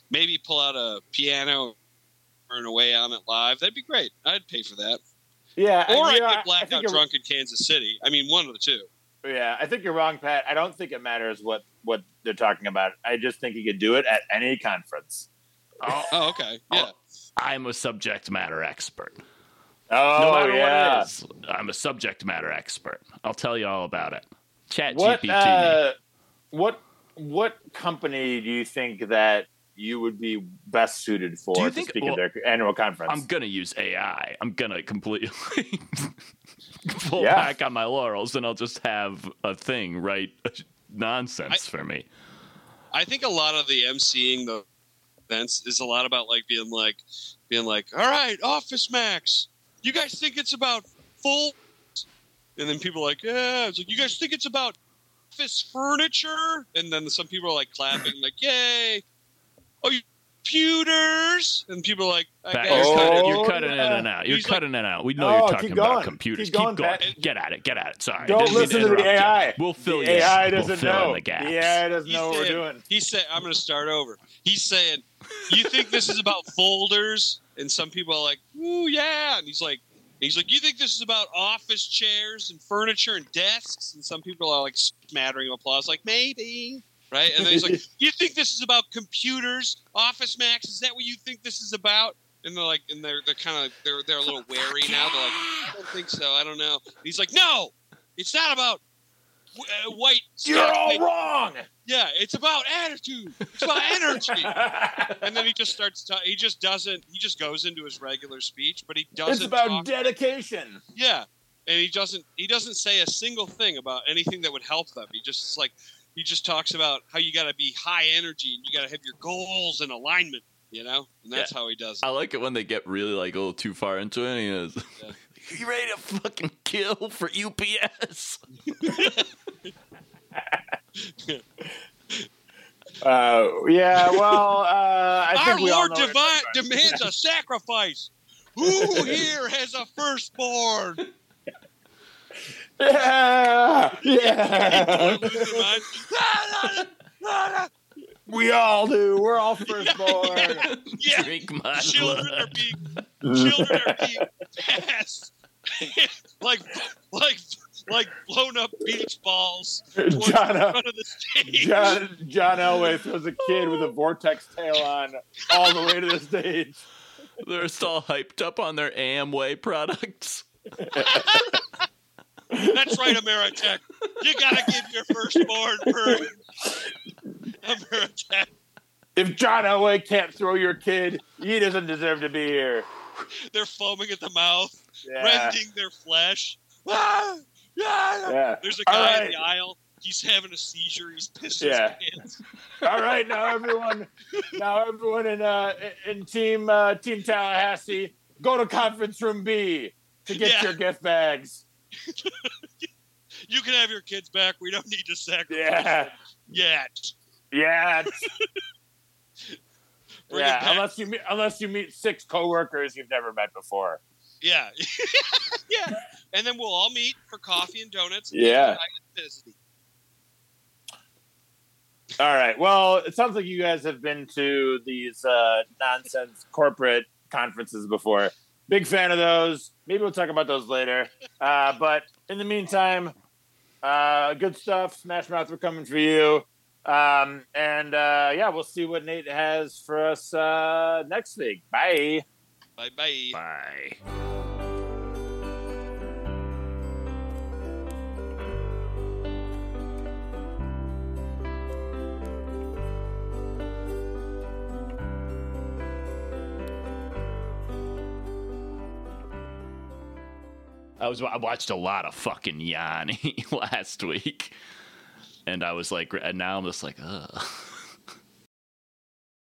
Maybe pull out a piano, turn away on it live. That'd be great. I'd pay for that. Yeah. Or and, I'd you know, I- blackout think you're- drunk in Kansas City. I mean, one of the two. Yeah, I think you're wrong, Pat. I don't think it matters what what they're talking about. I just think you could do it at any conference. Oh, [laughs] okay. Yeah. I'm a subject matter expert. Oh No matter yeah. what it is, I'm a subject matter expert. I'll tell you all about it. Chat What GPT. uh, what what company do you think that you would be best suited for Do to think- speak well, at their annual conference? I'm gonna use AI. I'm gonna completely. [laughs] [laughs] pull Yeah. back on my laurels and I'll just have a thing write nonsense for me. I think a lot of the emceeing the events is a lot about like being like being like, all right, Office Max, you guys think it's about full, and then people are like, yeah, it's like you guys think it's about office furniture, and then some people are like clapping, like, yay, oh, you computers, and people are like, I Back, you're, cutting, Oh, you're cutting in and out. You're He's like- cutting in and out. We know No, you're oh, talking about computers. Keep going, going. Pat. Get at it. Get at it. Sorry. Don't Didn't listen to the interrupt you. AI. We'll fill the you. AI doesn't we'll know. in the gaps. The AI doesn't He's know what we're saying- doing. He said, I'm going to start over. He's saying, you think this is about folders? And some people are like, ooh, yeah. And he's like, he's like, you think this is about office chairs and furniture and desks? And some people are like smattering of applause, like, maybe. Right? And then he's like, [laughs] you think this is about computers, Office Max? Is that what you think this is about? And they're like, and they're they're kind of they're they're a little wary now. They're like, I don't think so. I don't know. And he's like, no, it's not about w- uh, white. You're stuff. all Like, wrong. yeah, it's about attitude. It's about energy. and then he just starts. Ta- he just doesn't. He just goes into his regular speech, but he doesn't. it's about talk- dedication. yeah, and he doesn't. He doesn't say a single thing about anything that would help them. He just is like. He just talks about how you got to be high energy and you got to have your goals in alignment. You know, and that's how he does. it. I like it when they get really like a little too far into it. And he goes, Yeah. [laughs] "You ready to fucking kill for UPS?" [laughs] Uh, yeah, well, uh, I think Our we all Lord know what divine you're demands a sacrifice. Who here has a firstborn? [laughs] about. Yeah, yeah. Losing his mind. Ah, ah, ah, we all do. We're all firstborn. [laughs] Yeah, Drink my children are being children are being passed [laughs] like like like blown up beach balls John, uh, front of the stage. John, John Elway [laughs] throws a kid with a vortex tail on all the way to the stage. They're just all hyped up on their Amway products. That's right, Ameritech. You gotta give your firstborn for Ameritech. If John Elway can't throw your kid, he doesn't deserve to be here. They're foaming at the mouth, Yeah. rending their flesh. Ah, yeah. Yeah. There's a guy in the aisle. He's having a seizure. He's pissing Yeah. his pants. All right, now everyone, now everyone in uh in team uh, team Tallahassee, go to conference room B to get Yeah. your gift bags. [laughs] You can have your kids back. We don't need to sacrifice Yeah, them yet. yeah, [laughs] Bring yeah. Unless you meet, unless you meet six coworkers you've never met before. Yeah. [laughs] yeah. And then we'll all meet for coffee and donuts. and Yeah. All right. Well, it sounds like you guys have been to these uh, nonsense corporate conferences before. Big fan of those. Maybe we'll talk about those later. Uh, but in the meantime, uh, good stuff. Smash Mouth, we're coming for you. Um, and uh, yeah, we'll see what Nate has for us uh, next week. Bye. Bye bye. Bye. I was I watched a lot of fucking Yanni [laughs] last week, and I was like, and now I'm just like, ugh.